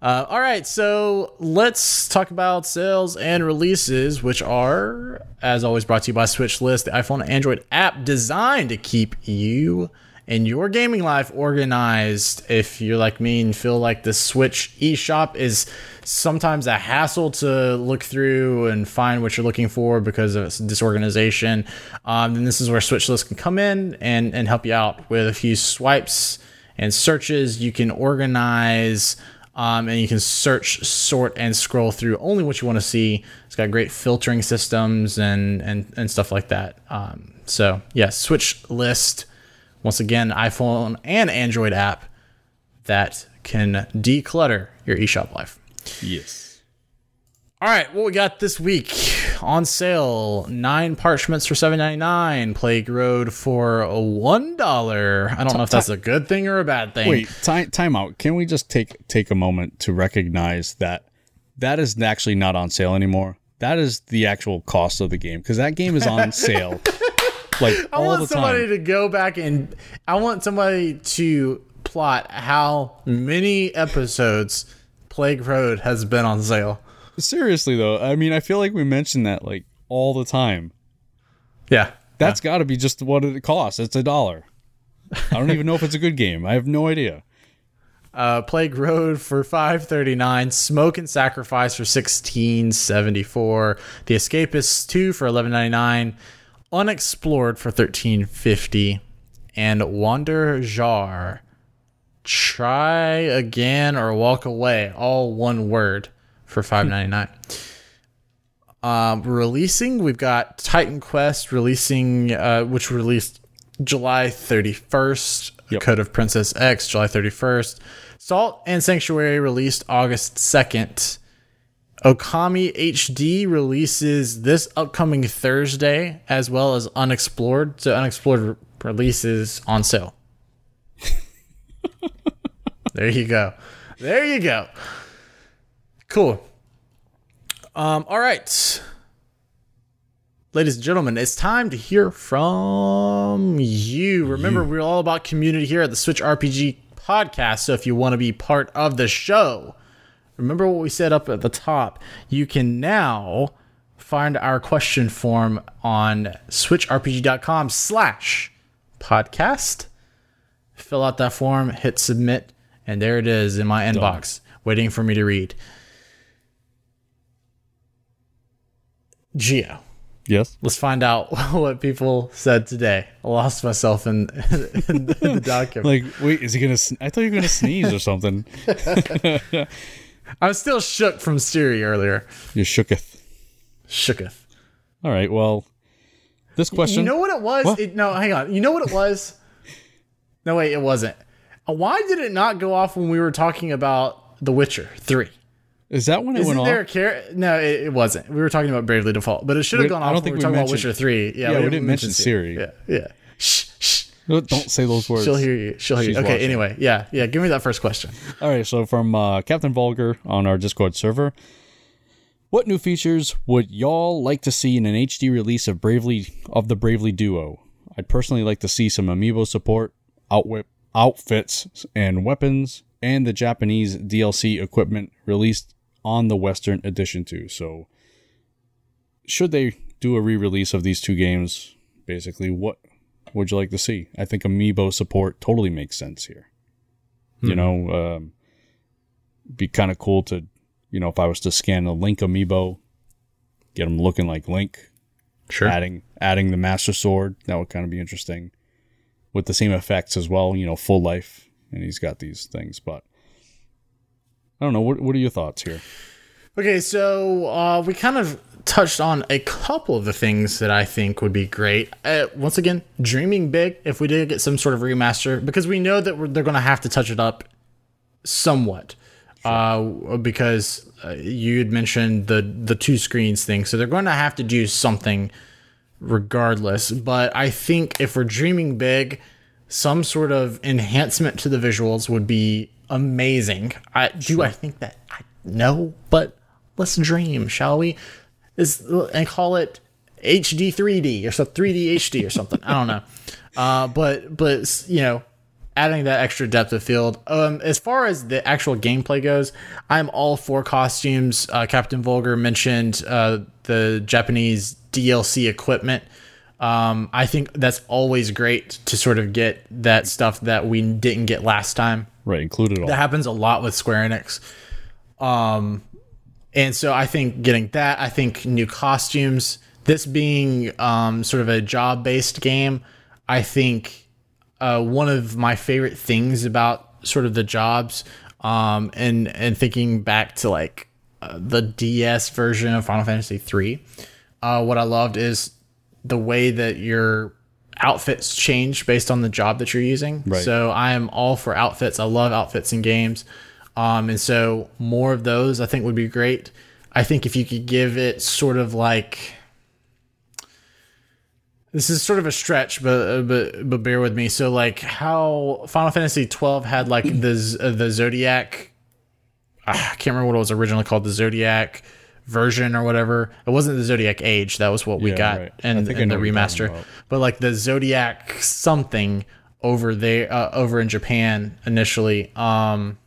Uh, all right, so let's talk about sales and releases, which are, as always, brought to you by Switch List, the iPhone and Android app designed to keep you and your gaming life organized. If you're like me and feel like the Switch eShop is sometimes a hassle to look through and find what you're looking for because of disorganization, um, then this is where Switch List can come in and, and help you out with a few swipes and searches. You can organize um, and you can search, sort, and scroll through only what you want to see. It's got great filtering systems and and, and stuff like that. Um, so yeah, Switch List once again, iPhone and Android app that can declutter your eShop life. Yes. All right, what we got this week on sale: nine parchments for seven ninety nine. Plague Road for one dollar. I don't know if that's a good thing or a bad thing. Wait, time time out. Can we just take take a moment to recognize that that is actually not on sale anymore? That is the actual cost of the game because that game is on sale like I all want the somebody time. to go back and I want somebody to plot how many episodes Plague Road has been on sale. Seriously though, I mean, I feel like we mention that like all the time. Yeah. That's got to be just what it costs. It's a dollar. I don't even know if it's a good game. I have no idea. Uh, Plague Road for five thirty nine. Smoke and Sacrifice for sixteen seventy four. The Escapists two for eleven ninety nine. Unexplored for thirteen fifty. And Wander Jar. Try again or walk away. All one word for five ninety nine. Um, releasing, we've got Titan Quest releasing, uh, which released July 31st. Yep. Code of Princess X, July 31st. Salt and Sanctuary released August 2nd. Okami HD releases this upcoming Thursday, as well as Unexplored. So Unexplored re- releases on sale. There you go. There you go. Cool. Um, all right. Ladies and gentlemen, it's time to hear from you. Remember, we're all about community here at the Switch RPG podcast. So if you want to be part of the show, remember what we said up at the top. You can now find our question form on switchrpg.com slash podcast. Fill out that form, hit submit, and there it is in my inbox, waiting for me to read. Geo, Yes. let's find out what people said today. I lost myself in, in the document. Like, wait, is he gonna? sn- I thought you were gonna sneeze or something. I'm still shook from Siri earlier. You shooketh. Shooketh. All right. Well, this question. You know what it was? What? It, no, hang on. You know what it was? No, wait, it wasn't. Uh, Why did it not go off when we were talking about The Witcher 3? Is that when it Isn't went there off? a char- No, it, it wasn't. We were talking about Bravely Default, but it should have We- gone I off. don't when think we were talking about Witcher Three. Yeah, Yeah, we haven't didn't mention Siri. Yeah, yeah. Shh, shh. No, Don't say those words. She'll hear you. She'll hear you. Okay. watching. Anyway, yeah, yeah. Give me that first question. All right, so from uh, Captain Vulgar on our Discord server, what new features would y'all like to see in an HD release of Bravely of the Bravely Duo? I'd personally like to see some amiibo support, outfits and weapons, and the Japanese DLC equipment released on the Western edition too. So, should they do a re-release of these two games? Basically, what would you like to see? I think amiibo support totally makes sense here. You know, um, be kind of cool to, you know, if I was to scan a Link amiibo, get him looking like Link, Sure. adding adding the Master Sword, that would kind of be interesting, with the same effects as well. You know, full life, and he's got these things. But I don't know. What What are your thoughts here? Okay, so uh, we kind of touched on a couple of the things that I think would be great. Uh, once again, dreaming big. If we did get some sort of remaster, because we know that we're, they're going to have to touch it up somewhat, uh, because uh, you had mentioned the the two screens thing, so they're going to have to do something regardless. But I think if we're dreaming big, some sort of enhancement to the visuals would be amazing. I do I think that I no, but let's dream, shall we? Is and call it HD 3D or so 3D HD or something. I don't know. Uh, but but you know, adding that extra depth of field. Um, as far as the actual gameplay goes, I'm all for costumes. Uh, Captain Vulgar mentioned uh, the Japanese DLC equipment. Um, I think that's always great to sort of get that stuff that we didn't get last time. Right, included all. That happens a lot with Square Enix. Um, and so I think getting that, I think new costumes, this being um, sort of a job based game, I think uh, one of my favorite things about sort of the jobs um, and, and thinking back to like uh, the DS version of Final Fantasy III, uh, what I loved is the way that your outfits change based on the job that you're using. Right. So I am all for outfits. I love outfits in games. Um, and so more of those I think would be great. I think if you could give it sort of like this is sort of a stretch, but but but bear with me. So like how Final Fantasy 12 had like the uh, the Zodiac ah, I can't remember what it was originally called, the Zodiac version or whatever. It wasn't the Zodiac Age. That was what we Yeah, got right. In the what you're talking remaster. But like the Zodiac something over there, uh, over in Japan initially. Um,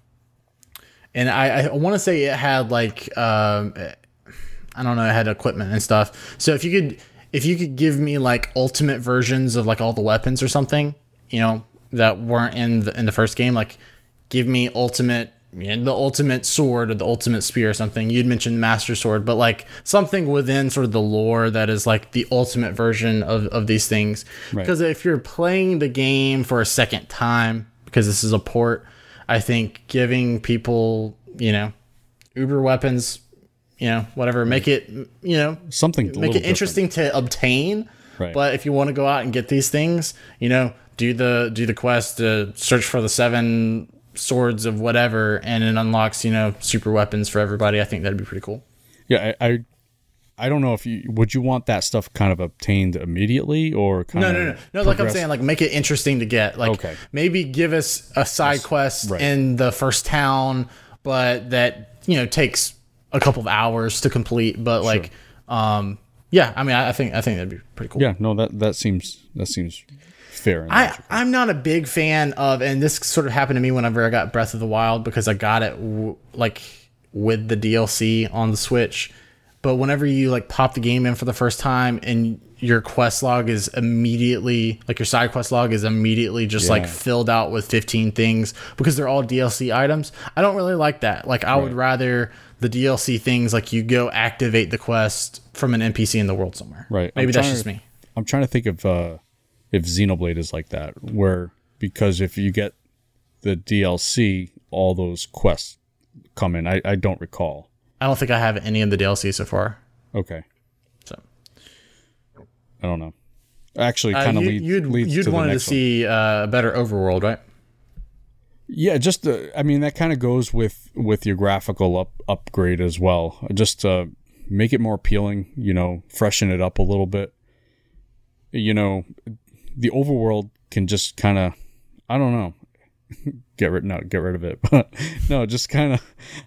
and I, I want to say it had like um, I don't know, it had equipment and stuff. So if you could if you could give me like ultimate versions of like all the weapons or something, you know, that weren't in the in the first game, like give me ultimate you know, the ultimate sword or the ultimate spear or something. You'd mentioned master sword, but like something within sort of the lore that is like the ultimate version of, of these things. Because if you're playing the game for a second time, because this is a port, I think giving people, you know, uber weapons, you know, whatever, make it, you know, Something make it different. interesting to obtain. Right. But if you want to go out and get these things, you know, do the do the quest to search for the seven swords of whatever, and it unlocks you know super weapons for everybody. I think that'd be pretty cool. Yeah, I, I I don't know if you would you want that stuff kind of obtained immediately or kind No, of no, no, no. Like I'm saying, like make it interesting to get. Like Okay. maybe give us a side quest right. in the first town, but that you know takes a couple of hours to complete. But like, um, yeah, I mean, I, I think I think that'd be pretty cool. Yeah, no, that that seems that seems fair. I, I'm not a big fan of, and this sort of happened to me whenever I got Breath of the Wild because I got it w- like with the DLC on the Switch. But whenever you like pop the game in for the first time and your quest log is immediately like your side quest log is immediately just like filled out with 15 things because they're all DLC items. I don't really like that. Like I would rather the DLC things like you go activate the quest from an NPC in the world somewhere. Right. I'm Maybe that's just to- me. I'm trying to think of uh, if Xenoblade is like that, where because if you get the DLC, all those quests come in. I, I don't recall. I don't think I have any of the DLC so far. Okay, So I don't know. Actually, Uh, kind of you, leads, you'd leads you'd to the wanted to see uh, a better overworld, right? Yeah, just uh, I mean that kind of goes with with your graphical up upgrade as well. Just uh, make it more appealing. You know, freshen it up a little bit. You know, the overworld can just kind of I don't know get rid no get rid of it but no just kind of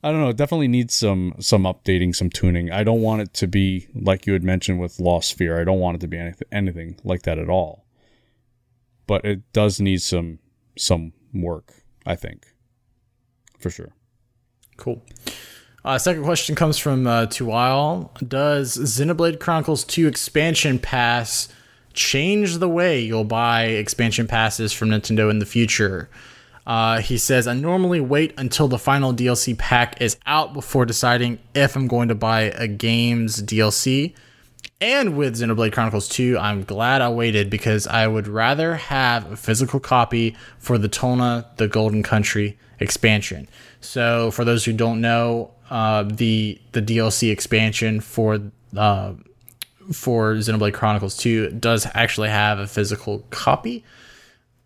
i don't know definitely needs some some updating some tuning i don't want it to be like you had mentioned with Lost Sphear i don't want it to be anything anything like that at all but it does need some some work i think for sure Cool. Uh, second question comes from uh, Tuile. Does Xenoblade Chronicles 2 expansion pass change the way you'll buy expansion passes from Nintendo in the future? Uh, he says, I normally wait until the final DLC pack is out before deciding if I'm going to buy a game's DLC. And with Xenoblade Chronicles 2, I'm glad I waited because I would rather have a physical copy for the Torna, the Golden Country expansion. So, for those who don't know, uh, the the DLC expansion for uh, for Xenoblade Chronicles 2 does actually have a physical copy.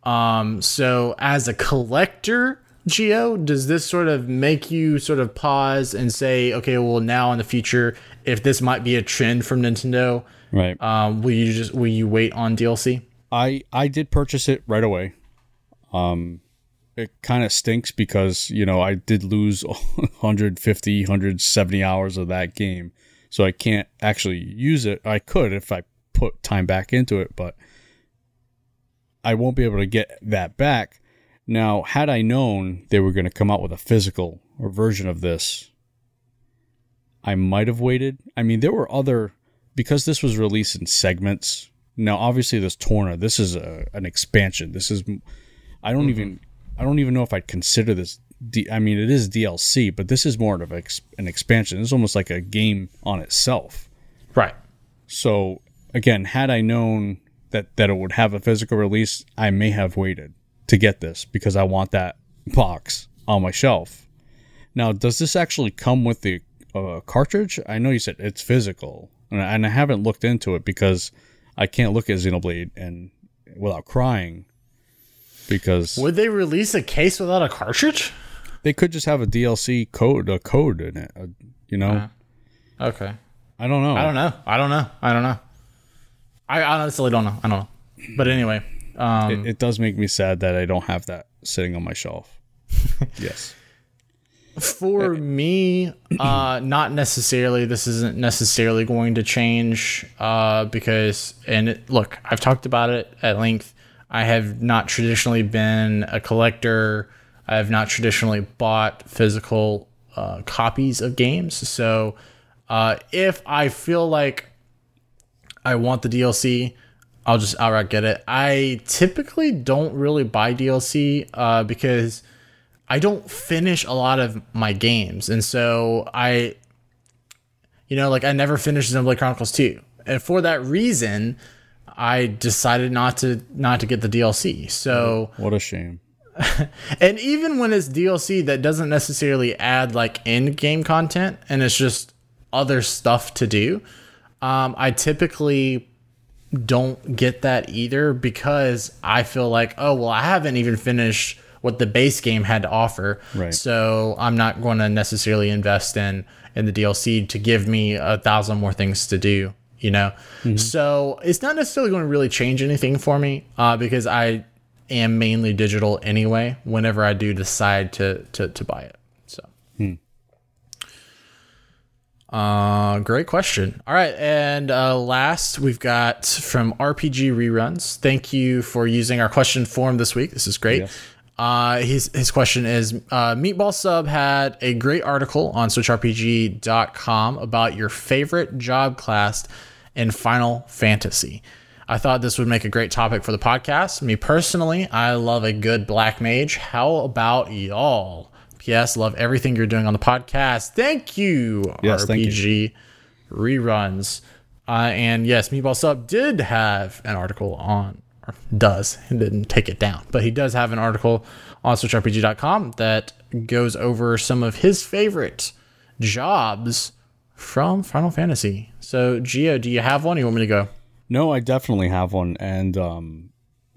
Um, so as a collector, Geo, does this sort of make you sort of pause and say, okay, well, now in the future, if this might be a trend from Nintendo, right um, will you just will you wait on DLC? i i did purchase it right away um it kind of stinks because you know i did lose 150 170 hours of that game so i can't actually use it i could if i put time back into it but I won't be able to get that back. Now, had I known they were going to come out with a physical or version of this, I might have waited. I mean, there were other because this was released in segments. Now, obviously, this Torna, this is a, an expansion. This is, I don't mm-hmm. even, I don't even know if I'd consider this. D, I mean, it is DLC, but this is more of ex, an expansion. It's almost like a game on itself. Right. So again, had I known that that it would have a physical release, I may have waited to get this because I want that box on my shelf. Now, does this actually come with the uh, cartridge? I know you said it's physical, and I, and I haven't looked into it because I can't look at Xenoblade and without crying. Because would they release a case without a cartridge? They could just have a DLC code, a code in it. Uh, you know. Uh, okay. I don't know. I don't know. I don't know. I don't know. I honestly don't know. I don't know. But anyway, um, it, it does make me sad that I don't have that sitting on my shelf. yes. For me, uh, not necessarily. This isn't necessarily going to change uh, because, and it, look, I've talked about it at length. I have not traditionally been a collector. I have not traditionally bought physical uh, copies of games. So, uh, if I feel like I want the DLC, I'll just outright get it. I typically don't really buy DLC uh, because I don't finish a lot of my games, and so I, you know, like I never finished Xenoblade Chronicles two, and for that reason, I decided not to not to get the DLC. So what a shame. and even when it's DLC that doesn't necessarily add like end game content, and it's just other stuff to do um, I typically don't get that either because I feel like, oh, well, I haven't even finished what the base game had to offer. Right. So I'm not going to necessarily invest in in the DLC to give me a thousand more things to do. You know, mm-hmm. so it's not necessarily going to really change anything for me uh, because I am mainly digital anyway. Whenever I do decide to to, to buy it, so. Hmm. Uh, great question. All right, and uh, last we've got from RPG reruns. Thank you for using our question form this week. This is great. Yes. Uh, his his question is: uh, Meatball Sub had a great article on SwitchRPG.com about your favorite job class in Final Fantasy. I thought this would make a great topic for the podcast. Me personally, I love a good black mage. How about y'all? P.S. love everything you're doing on the podcast. Thank you, yes, RPG thank you. reruns. Uh, and yes, Meatball Sub did have an article on, or does, and didn't take it down, but he does have an article on SwitchRPG.com that goes over some of his favorite jobs from Final Fantasy. So, Geo, do you have one? Or you want me to go? No, I definitely have one, and um,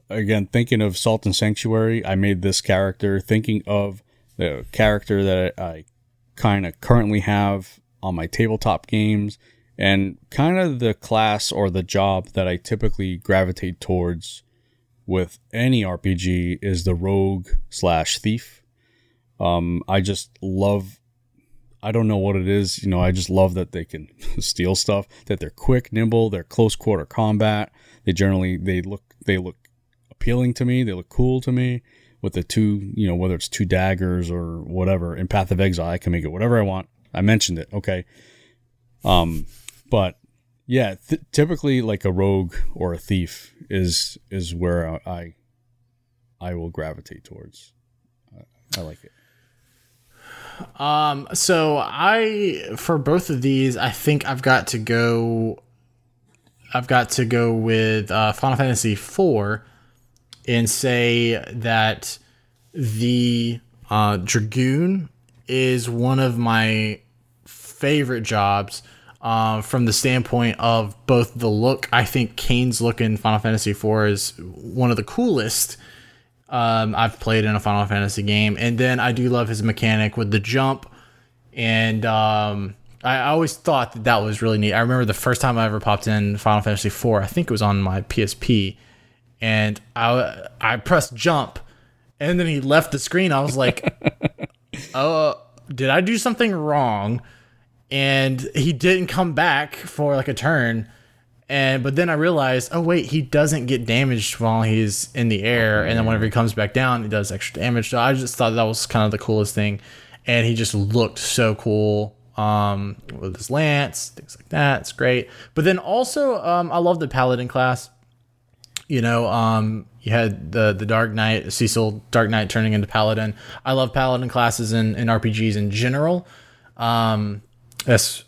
again, thinking of Salt and Sanctuary, I made this character thinking of the character that I, kind of currently have on my tabletop games and kind of the class or the job that I typically gravitate towards with any RPG is the rogue slash thief. Um, I just love. I don't know what it is, you know. I just love that they can steal stuff. That they're quick, nimble. They're close quarter combat. They generally they look they look appealing to me. They look cool to me with the two, you know, whether it's two daggers or whatever. In Path of Exile, I can make it whatever I want. I mentioned it, okay. Um, but yeah, th- typically like a rogue or a thief is is where I I will gravitate towards. I like it. Um, so I for both of these, I think I've got to go. I've got to go with uh, Final Fantasy IV and say that the uh, Dragoon is one of my favorite jobs uh, from the standpoint of both the look. I think Kain's look in Final Fantasy IV is one of the coolest um, I've played in a Final Fantasy game. And then I do love his mechanic with the jump. And um, I always thought that that was really neat. I remember the first time I ever popped in Final Fantasy IV, I think it was on my PSP. And I, I pressed jump. And then he left the screen. I was like, oh, did I do something wrong? And he didn't come back for like a turn and but then I realized, oh wait, he doesn't get damaged while he's in the air, and then whenever he comes back down, he does extra damage. So I just thought that was kind of the coolest thing, and he just looked so cool um, with his lance, things like that. It's great. But then also, um, I love the paladin class. You know, um, you had the the Dark Knight, Cecil Dark Knight turning into paladin. I love paladin classes in, in RPGs in general. Um, that's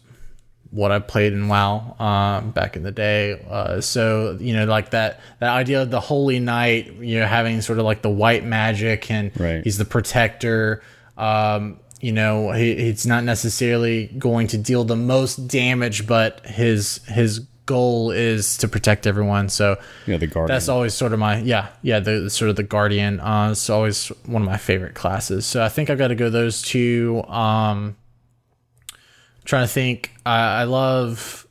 what I played in WoW um, back in the day. Uh, so you know, like that that idea of the Holy Knight, you know, having sort of like the white magic, and Right. he's the protector. Um, you know, he, he's not necessarily going to deal the most damage, but his his goal is to protect everyone. So Yeah, the guardian. that's always sort of my yeah yeah the, sort of the guardian. Uh, it's always one of my favorite classes. So I think I've got to go those two. Um, trying to think. I, I love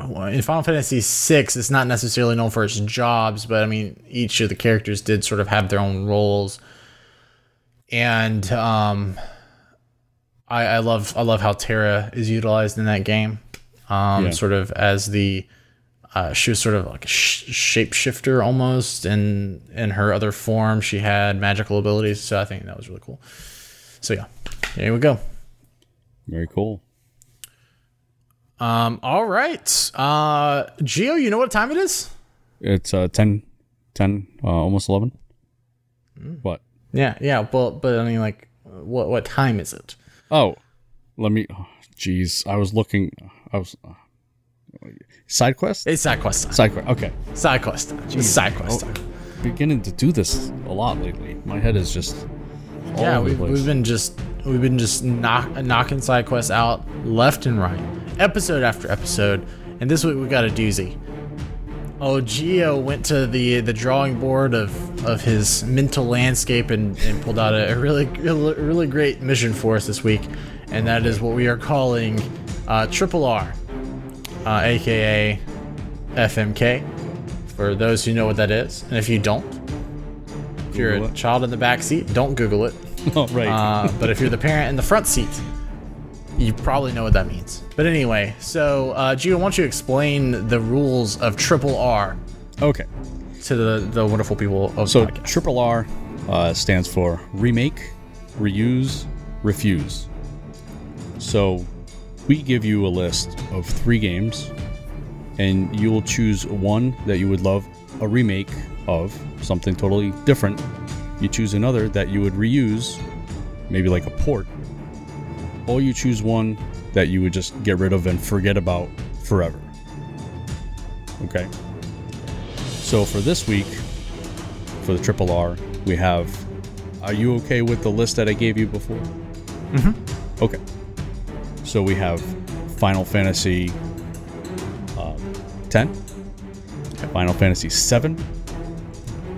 in Final Fantasy VI. It's not necessarily known for its jobs, but I mean each of the characters did sort of have their own roles, and um, I, I love I love how Terra is utilized in that game. Um, Yeah. sort of as the uh, she was sort of like a sh- shapeshifter almost, and in her other form, she had magical abilities. So I think that was really cool. So yeah, there we go. Very cool. Um, all right, uh, Geo, you know what time it is? It's uh 10, 10 uh, almost 11. Mm. What? Yeah, yeah, but but I mean, like, what what time is it? Oh, let me. oh, Jeez, I was looking. I was. Uh, side quest? It's side quest time. Side quest. Okay. Side quest time. It's side quest Oh, beginning to do this a lot lately. My head is just. All Yeah, we've, we've been just we've been just knock, knocking side quests out left and right, episode after episode, and this week we got a doozy. Oh, Geo went to the the drawing board of, of his mental landscape and, and pulled out a, a really really really great mission for us this week, and that is what we are calling uh, Triple R, uh, aka FMK. For those who know what that is, and if you don't, if you're Google a it. child in the back seat, don't Google it. oh, right. Uh, but if you're the parent in the front seat, you probably know what that means. But anyway, so uh, Geo, why don't you explain the rules of Triple R okay. to the, the wonderful people of So triple R uh, stands for remake, reuse, refuse. So we give you a list of three games, and you will choose one that you would love a remake of something totally different. You choose another that you would reuse, maybe like a port, or you choose one that you would just get rid of and forget about forever. Okay. So for this week, for the triple R, we have. Are you okay with the list that I gave you before? Mm-hmm. Okay. So we have Final Fantasy um, 10, Final Fantasy 7,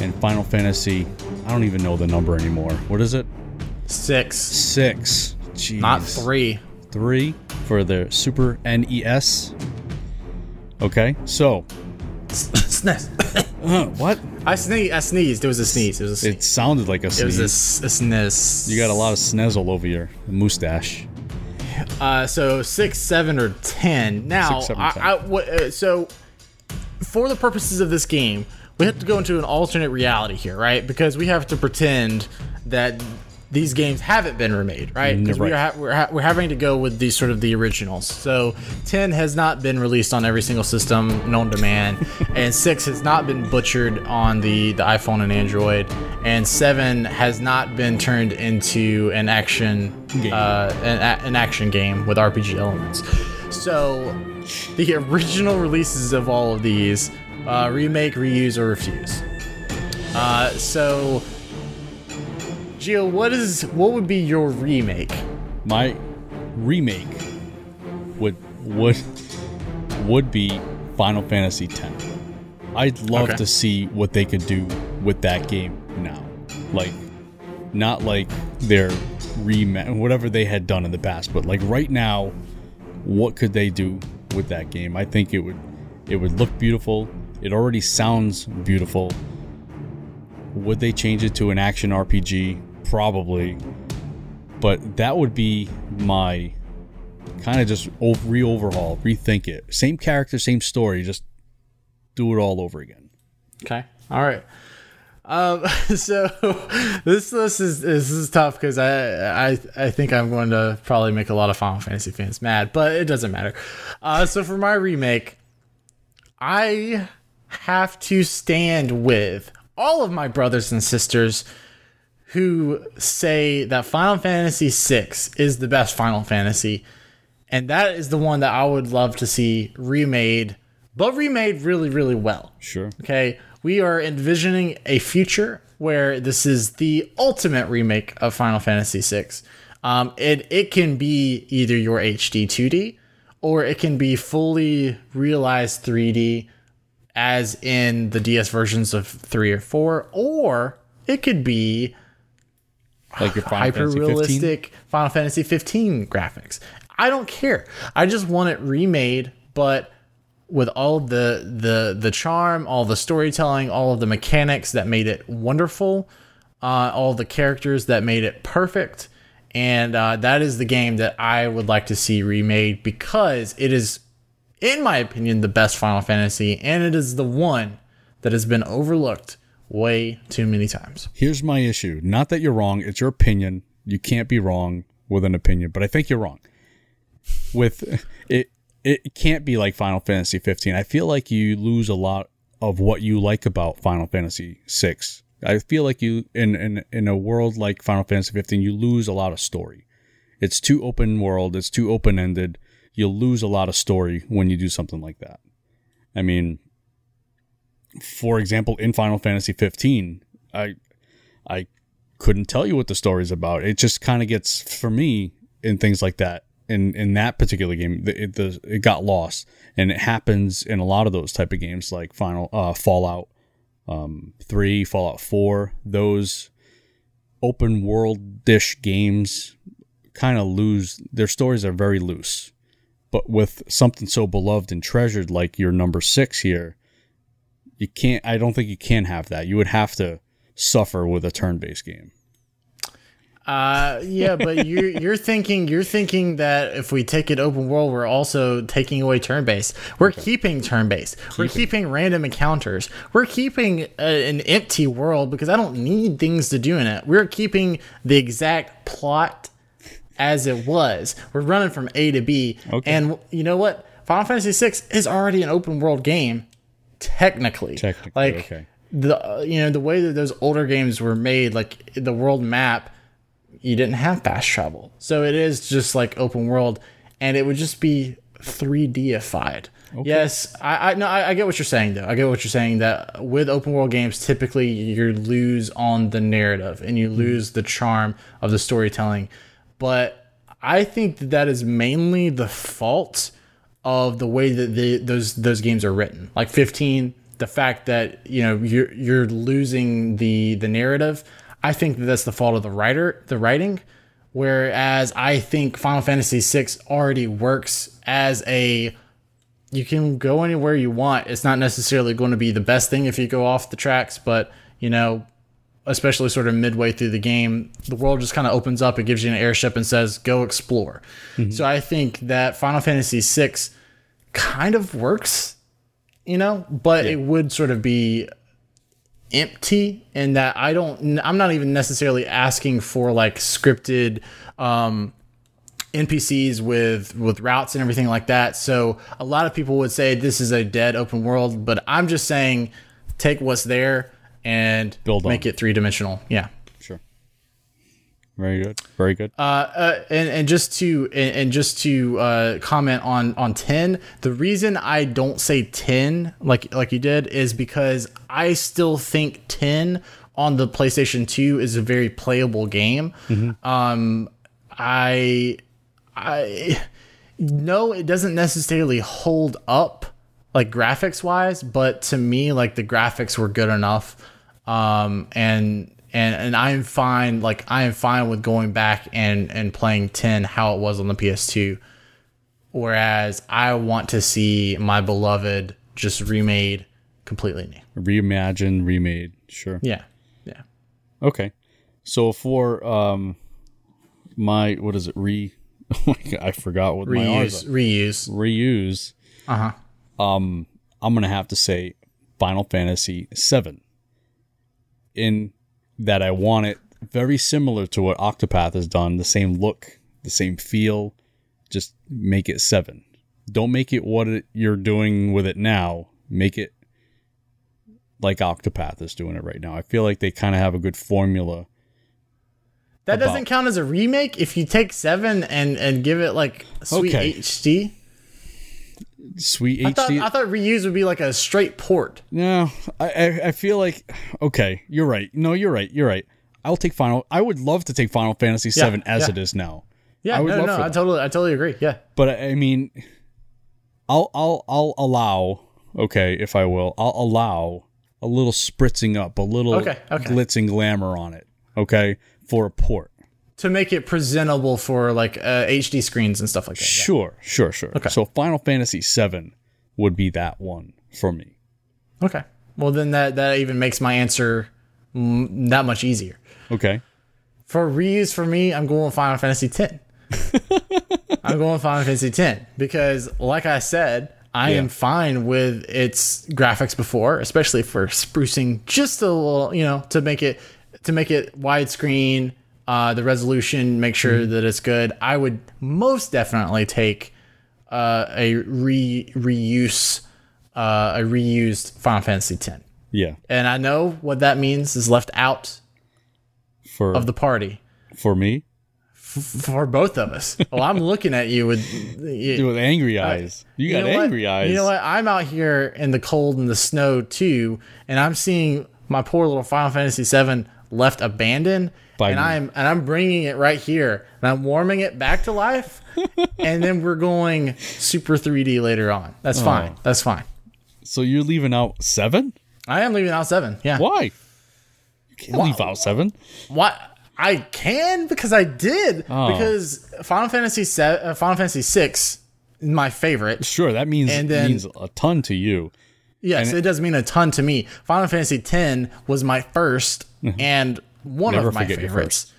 and Final Fantasy. I don't even know the number anymore. What is it? Six, Six. Jeez. not three. Three for the Super NES. Okay, so uh, what? I sneezed. I sneezed. It was a sneeze. It was a sneeze. It sounded like a sneeze. It was a, s- a sneeze. you got a lot of snez all over your mustache. Uh, so six, seven, or ten. Now, Six, seven, I, 10. I- uh, so for the purposes of this game, we have to go into an alternate reality here, right? Because we have to pretend that these games haven't been remade, right? Because right. we're, ha- we're, ha- we're having to go with these sort of the originals. So 10 has not been released on every single system known to man, and 6 has not been butchered on the, the iPhone and Android, and 7 has not been turned into an action Game. Uh, an, a- an action game with RPG elements. So the original releases of all of these uh, remake, reuse, or refuse. Uh, so, Geo, what is what would be your remake? My remake would would would be Final Fantasy X. I'd love Okay. to see what they could do with that game now. Like not like their rema whatever they had done in the past, but like right now, what could they do with that game? I think it would it would look beautiful. It already sounds beautiful. Would they change it to an action RPG? Probably. But that would be my kind of just re overhaul, rethink it. Same character, same story, just do it all over again. Okay, all right. Um, so this list is this is tough because I, I I think I'm going to probably make a lot of Final Fantasy fans mad, but it doesn't matter. Uh, so for my remake, I have to stand with all of my brothers and sisters who say that Final Fantasy VI is the best Final Fantasy, and that is the one that I would love to see remade, but remade really, really well. Sure. Okay, we are envisioning a future where this is the ultimate remake of Final Fantasy VI. Um, it it can be either your HD 2D or it can be fully realized 3D, as in the DS versions of three or four, or it could be Like your Final hyper Fantasy 15? realistic Final Fantasy 15 graphics. I don't care. I just want it remade, but with all the the the charm, all the storytelling, all of the mechanics that made it wonderful, uh, all the characters that made it perfect, and uh, that is the game that I would like to see remade because it is, in my opinion, the best Final Fantasy, and it is the one that has been overlooked way too many times. Here's my issue. Not that you're wrong, it's your opinion. You can't be wrong with an opinion, but I think you're wrong. With it it can't be like Final Fantasy 15. I feel like you lose a lot of what you like about Final Fantasy 6. I feel like you in in in a world like Final Fantasy 15, you lose a lot of story. It's too open world, it's too open-ended. You'll lose a lot of story when you do something like that. I mean, for example, in Final Fantasy 15, I I couldn't tell you what the story's about. It just kind of gets for me in things like that. In in that particular game, it the, it got lost, and it happens in a lot of those type of games, like Final uh, Fallout um, Three, Fallout Four. Those open world dish games kind of lose their stories are very loose. But with something so beloved and treasured like your number six here, you can't. I don't think you can have that. You would have to suffer with a turn-based game. Uh, yeah, but you're you're thinking you're thinking that if we take it open world, we're also taking away turn based. We're keeping turn based. We're keeping random encounters. We're keeping a, an empty world because I don't need things to do in it. We're keeping the exact plot as it was. We're running from A to B, Okay. and you know what? Final Fantasy VI is already an open world game, technically. Technically, like okay. the uh, you know the way that those older games were made, like the world map you didn't have fast travel. So it is just like open world and it would just be 3Dified. Yes, I, I no, I, I get what you're saying though. I get what you're saying that with open world games, typically you lose on the narrative and you lose the charm of the storytelling. But I think that that is mainly the fault of the way that the, those those games are written. Like 15, the fact that you know you're you're losing the the narrative. I think that that's the fault of the writer, the writing. Whereas I think Final Fantasy VI already works as a you can go anywhere you want. It's not necessarily going to be the best thing if you go off the tracks, but you know, especially sort of midway through the game, the world just kind of opens up. It gives you an airship and says, "Go explore." So I think that Final Fantasy VI kind of works, you know, but it would sort of be empty in that I don't. I'm not even necessarily asking for like scripted. Um, NPCs with with routes and everything like that. So a lot of people would say this is a dead open world, but I'm just saying take what's there and Build on make it three dimensional. Yeah. Sure. Very good. Very good. Uh, uh, and, and just to and, and just to uh, comment on on ten, the reason I don't say ten like like you did is because I still think ten on the PlayStation Two is a very playable game. Um, I I no, it doesn't necessarily hold up like graphics wise, but to me, like the graphics were good enough. Um, and and and I'm fine. Like I am fine with going back and and playing ten how it was on the PS2. Whereas I want to see my beloved just remade completely new. Reimagined, remade. Sure. Yeah, yeah. Okay. So for um my what is it? Re oh I forgot what my R's Reuse, reuse. reuse. Uh huh. Um I'm gonna have to say Final Fantasy VII. In that I want it very similar to what Octopath has done, the same look, the same feel. Just make it seven. Don't make it what it, you're doing with it now. Make it like Octopath is doing it right now. I feel like they kind of have a good formula. That About- doesn't count as a remake if you take seven and and give it like sweet Okay. HD. Sweet I thought HD. I thought reuse would be like a straight port. No, I, I I feel like okay, you're right. No, you're right. You're right. I'll take Final. I would love to take Final Fantasy Yeah, VII as yeah. it is now. Yeah, I would no, love no, for I totally, I totally agree. Yeah, But I I mean, I'll I'll I'll allow. Okay, if I will, I'll allow a little spritzing up, a little Okay, okay. glitz and glamour on it. Okay, for a port. To make it presentable for like uh, HD screens and stuff like that. yeah. Sure, sure, sure. Okay. So Final Fantasy VII would be that one for me. Okay. Well, then that that even makes my answer mm, that much easier. Okay. For reuse, for me, I'm going Final Fantasy X. I'm going Final Fantasy X because, like I said, I Yeah. am fine with its graphics before, especially for sprucing just a little, you know, to make it to make it widescreen. Uh, the resolution, make sure that it's good. I would most definitely take uh, a re reuse, uh, a reused Final Fantasy X. Yeah. And I know what that means is left out For of the party for me, for both of us. Well, I'm looking at you with you, with angry eyes. You, got know what? angry eyes. You know what? I'm out here in the cold and the snow too, and I'm seeing my poor little Final Fantasy VII left abandoned, By and me. I'm and I'm bringing it right here, and I'm warming it back to life, and then we're going super 3D later on. Oh. That's fine. That's fine. So you're leaving out seven? I am leaving out seven. Yeah. Why? You can't leave out seven. What I can because I did Oh. because Final Fantasy seven, uh, Final Fantasy six my favorite. Sure, that means And then- means a ton to you. Yes, it does mean a ton to me. Final Fantasy X was my 1st and one. Never of my favorites.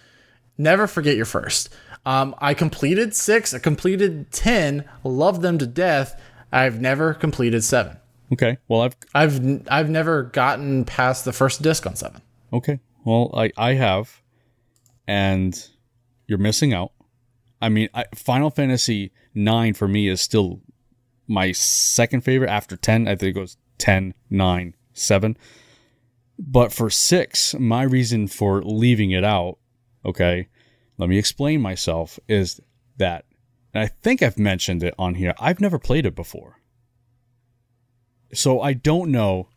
Never forget your first. Um, I completed six. I completed ten. Loved them to death. I've never completed seven. Okay. Well, I've I've I've never gotten past the first disc on seven. okay. Well, I I have, and you're missing out. I mean, I, Final Fantasy nine for me is still my second favorite after ten. I think it goes 10, 9, 7. But for six, my reason for leaving it out, okay, let me explain myself, is that, and I think I've mentioned it on here, I've never played it before. So I don't know.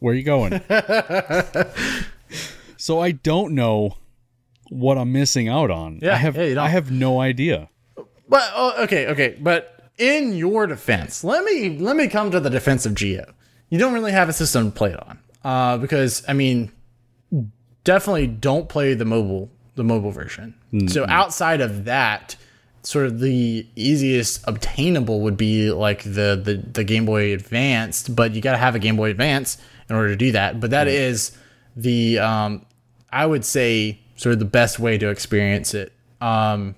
Where are you going? so I don't know what I'm missing out on. Yeah, I have yeah. I have no idea. But oh, okay, okay. But in your defense, let me let me come to the defense of Geo. You don't really have a system to play it on. Uh, because I mean, definitely don't play the mobile the mobile version. So outside of that, sort of the easiest obtainable would be like the the, the Game Boy Advanced, but you got to have a Game Boy Advance in order to do that. But that is the um, I would say sort of the best way to experience it. Um,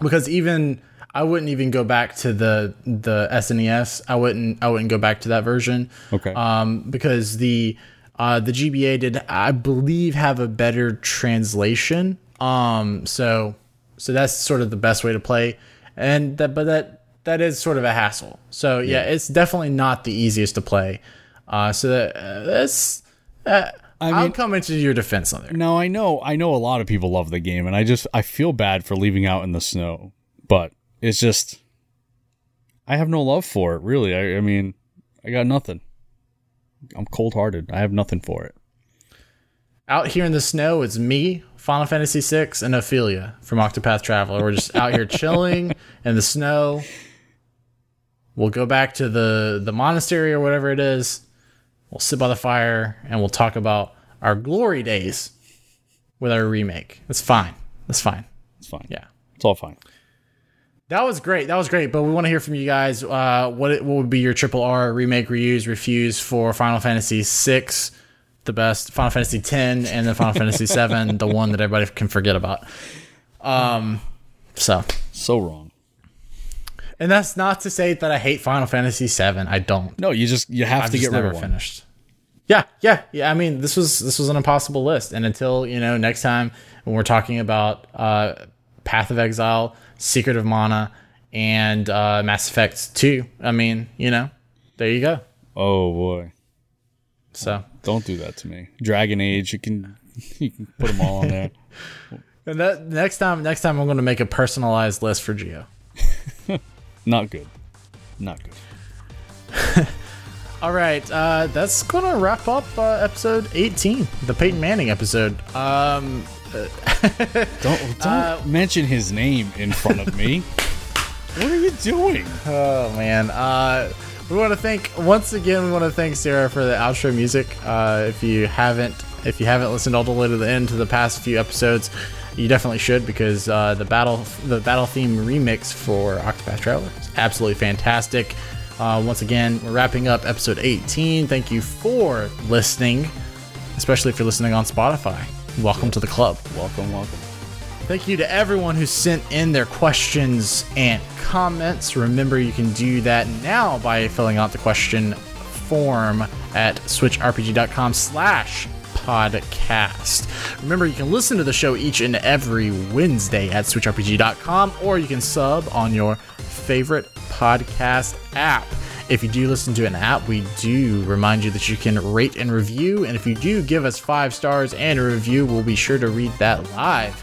because even I wouldn't even go back to the the SNES. I wouldn't I wouldn't go back to that version. Okay. Um, because the uh, the GBA did I believe have a better translation. Um, so so that's sort of the best way to play, and that but that that is sort of a hassle. So yeah, it's definitely not the easiest to play. Uh, so that, uh, that's. Uh, I will mean- come into your defense on there. No, I know I know a lot of people love the game, and I just I feel bad for leaving out in the snow, but it's just I have no love for it. Really, I, I mean, I got nothing. I'm cold hearted. I have nothing for it. Out here in the snow, it's me, Final Fantasy VI, and Ophilia from Octopath Traveler. We're just out here chilling in the snow. We'll go back to the the monastery or whatever it is. We'll sit by the fire and we'll talk about our glory days with our remake. That's fine. That's fine. It's fine. Yeah. it's all fine. That was great. That was great. But we want to hear from you guys. Uh, what it, what would be your triple R remake, reuse, refuse for Final Fantasy VI, the best Final Fantasy X, and then Final Fantasy VII, the one that everybody can forget about. Um, so, So wrong. and that's not to say that I hate Final Fantasy VII. I don't. No, you just you have I've to get rid of one. finished. Yeah, yeah, yeah. I mean, this was this was an impossible list, and until you know next time when we're talking about uh, Path of Exile, Secret of Mana, and uh, Mass Effect Two, I mean, you know, there you go. Oh boy, So, don't do that to me. Dragon Age, you can you can put them all on there. and that next time, next time I'm going to make a personalized list for Geo. Not good. Not good. All right, uh, that's going to wrap up uh, episode 18, the Peyton Manning episode. Um, Don't don't mention his name in front of me. what are you doing? Oh man. Uh we want to thank once again we want to thank Sarah for the outro music. Uh if you haven't if you haven't listened all the way to the end to the past few episodes, you definitely should because uh the battle the battle theme remix for Octopath Traveler is absolutely fantastic. Uh, once again, we're wrapping up episode 18. Thank you for listening, especially if you're listening on Spotify. Welcome to the club. Welcome, welcome. Thank you to everyone who sent in their questions and comments. Remember, you can do that now by filling out the question form at switchrpg.com slash podcast. Remember, you can listen to the show each and every Wednesday at switchrpg.com or you can sub on your favorite podcast app. If you do listen to an app, we do remind you that you can rate and review. And if you do give us five stars and a review, we'll be sure to read that live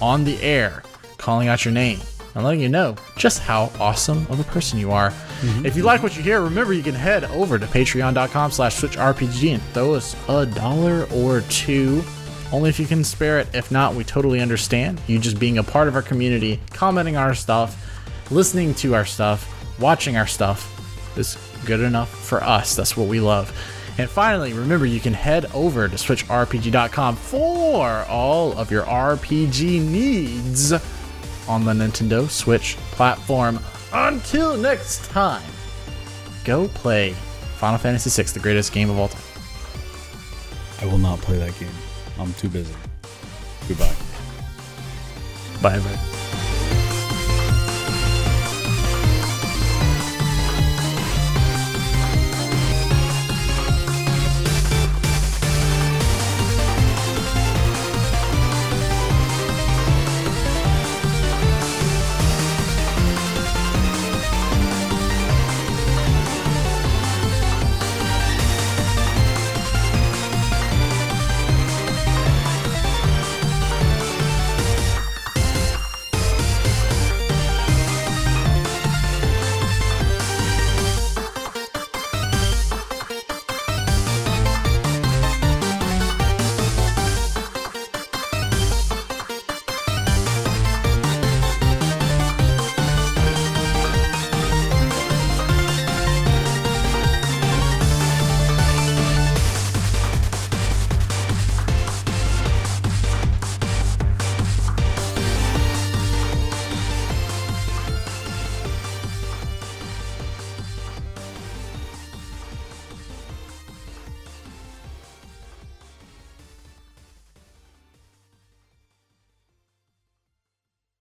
on the air, calling out your name and letting you know just how awesome of a person you are. Mm-hmm. If you like what you hear, remember you can head over to patreon.com slash switchrpg and throw us a dollar or two. Only if you can spare it. If not, we totally understand. You just being a part of our community, commenting on our stuff, listening to our stuff, watching our stuff is good enough for us. That's what we love. And finally, remember you can head over to switchrpg.com for all of your RPG needs on the Nintendo Switch platform. Until next time, go play Final Fantasy VI, the greatest game of all time. I will not play that game. I'm too busy. Goodbye. Bye, everybody.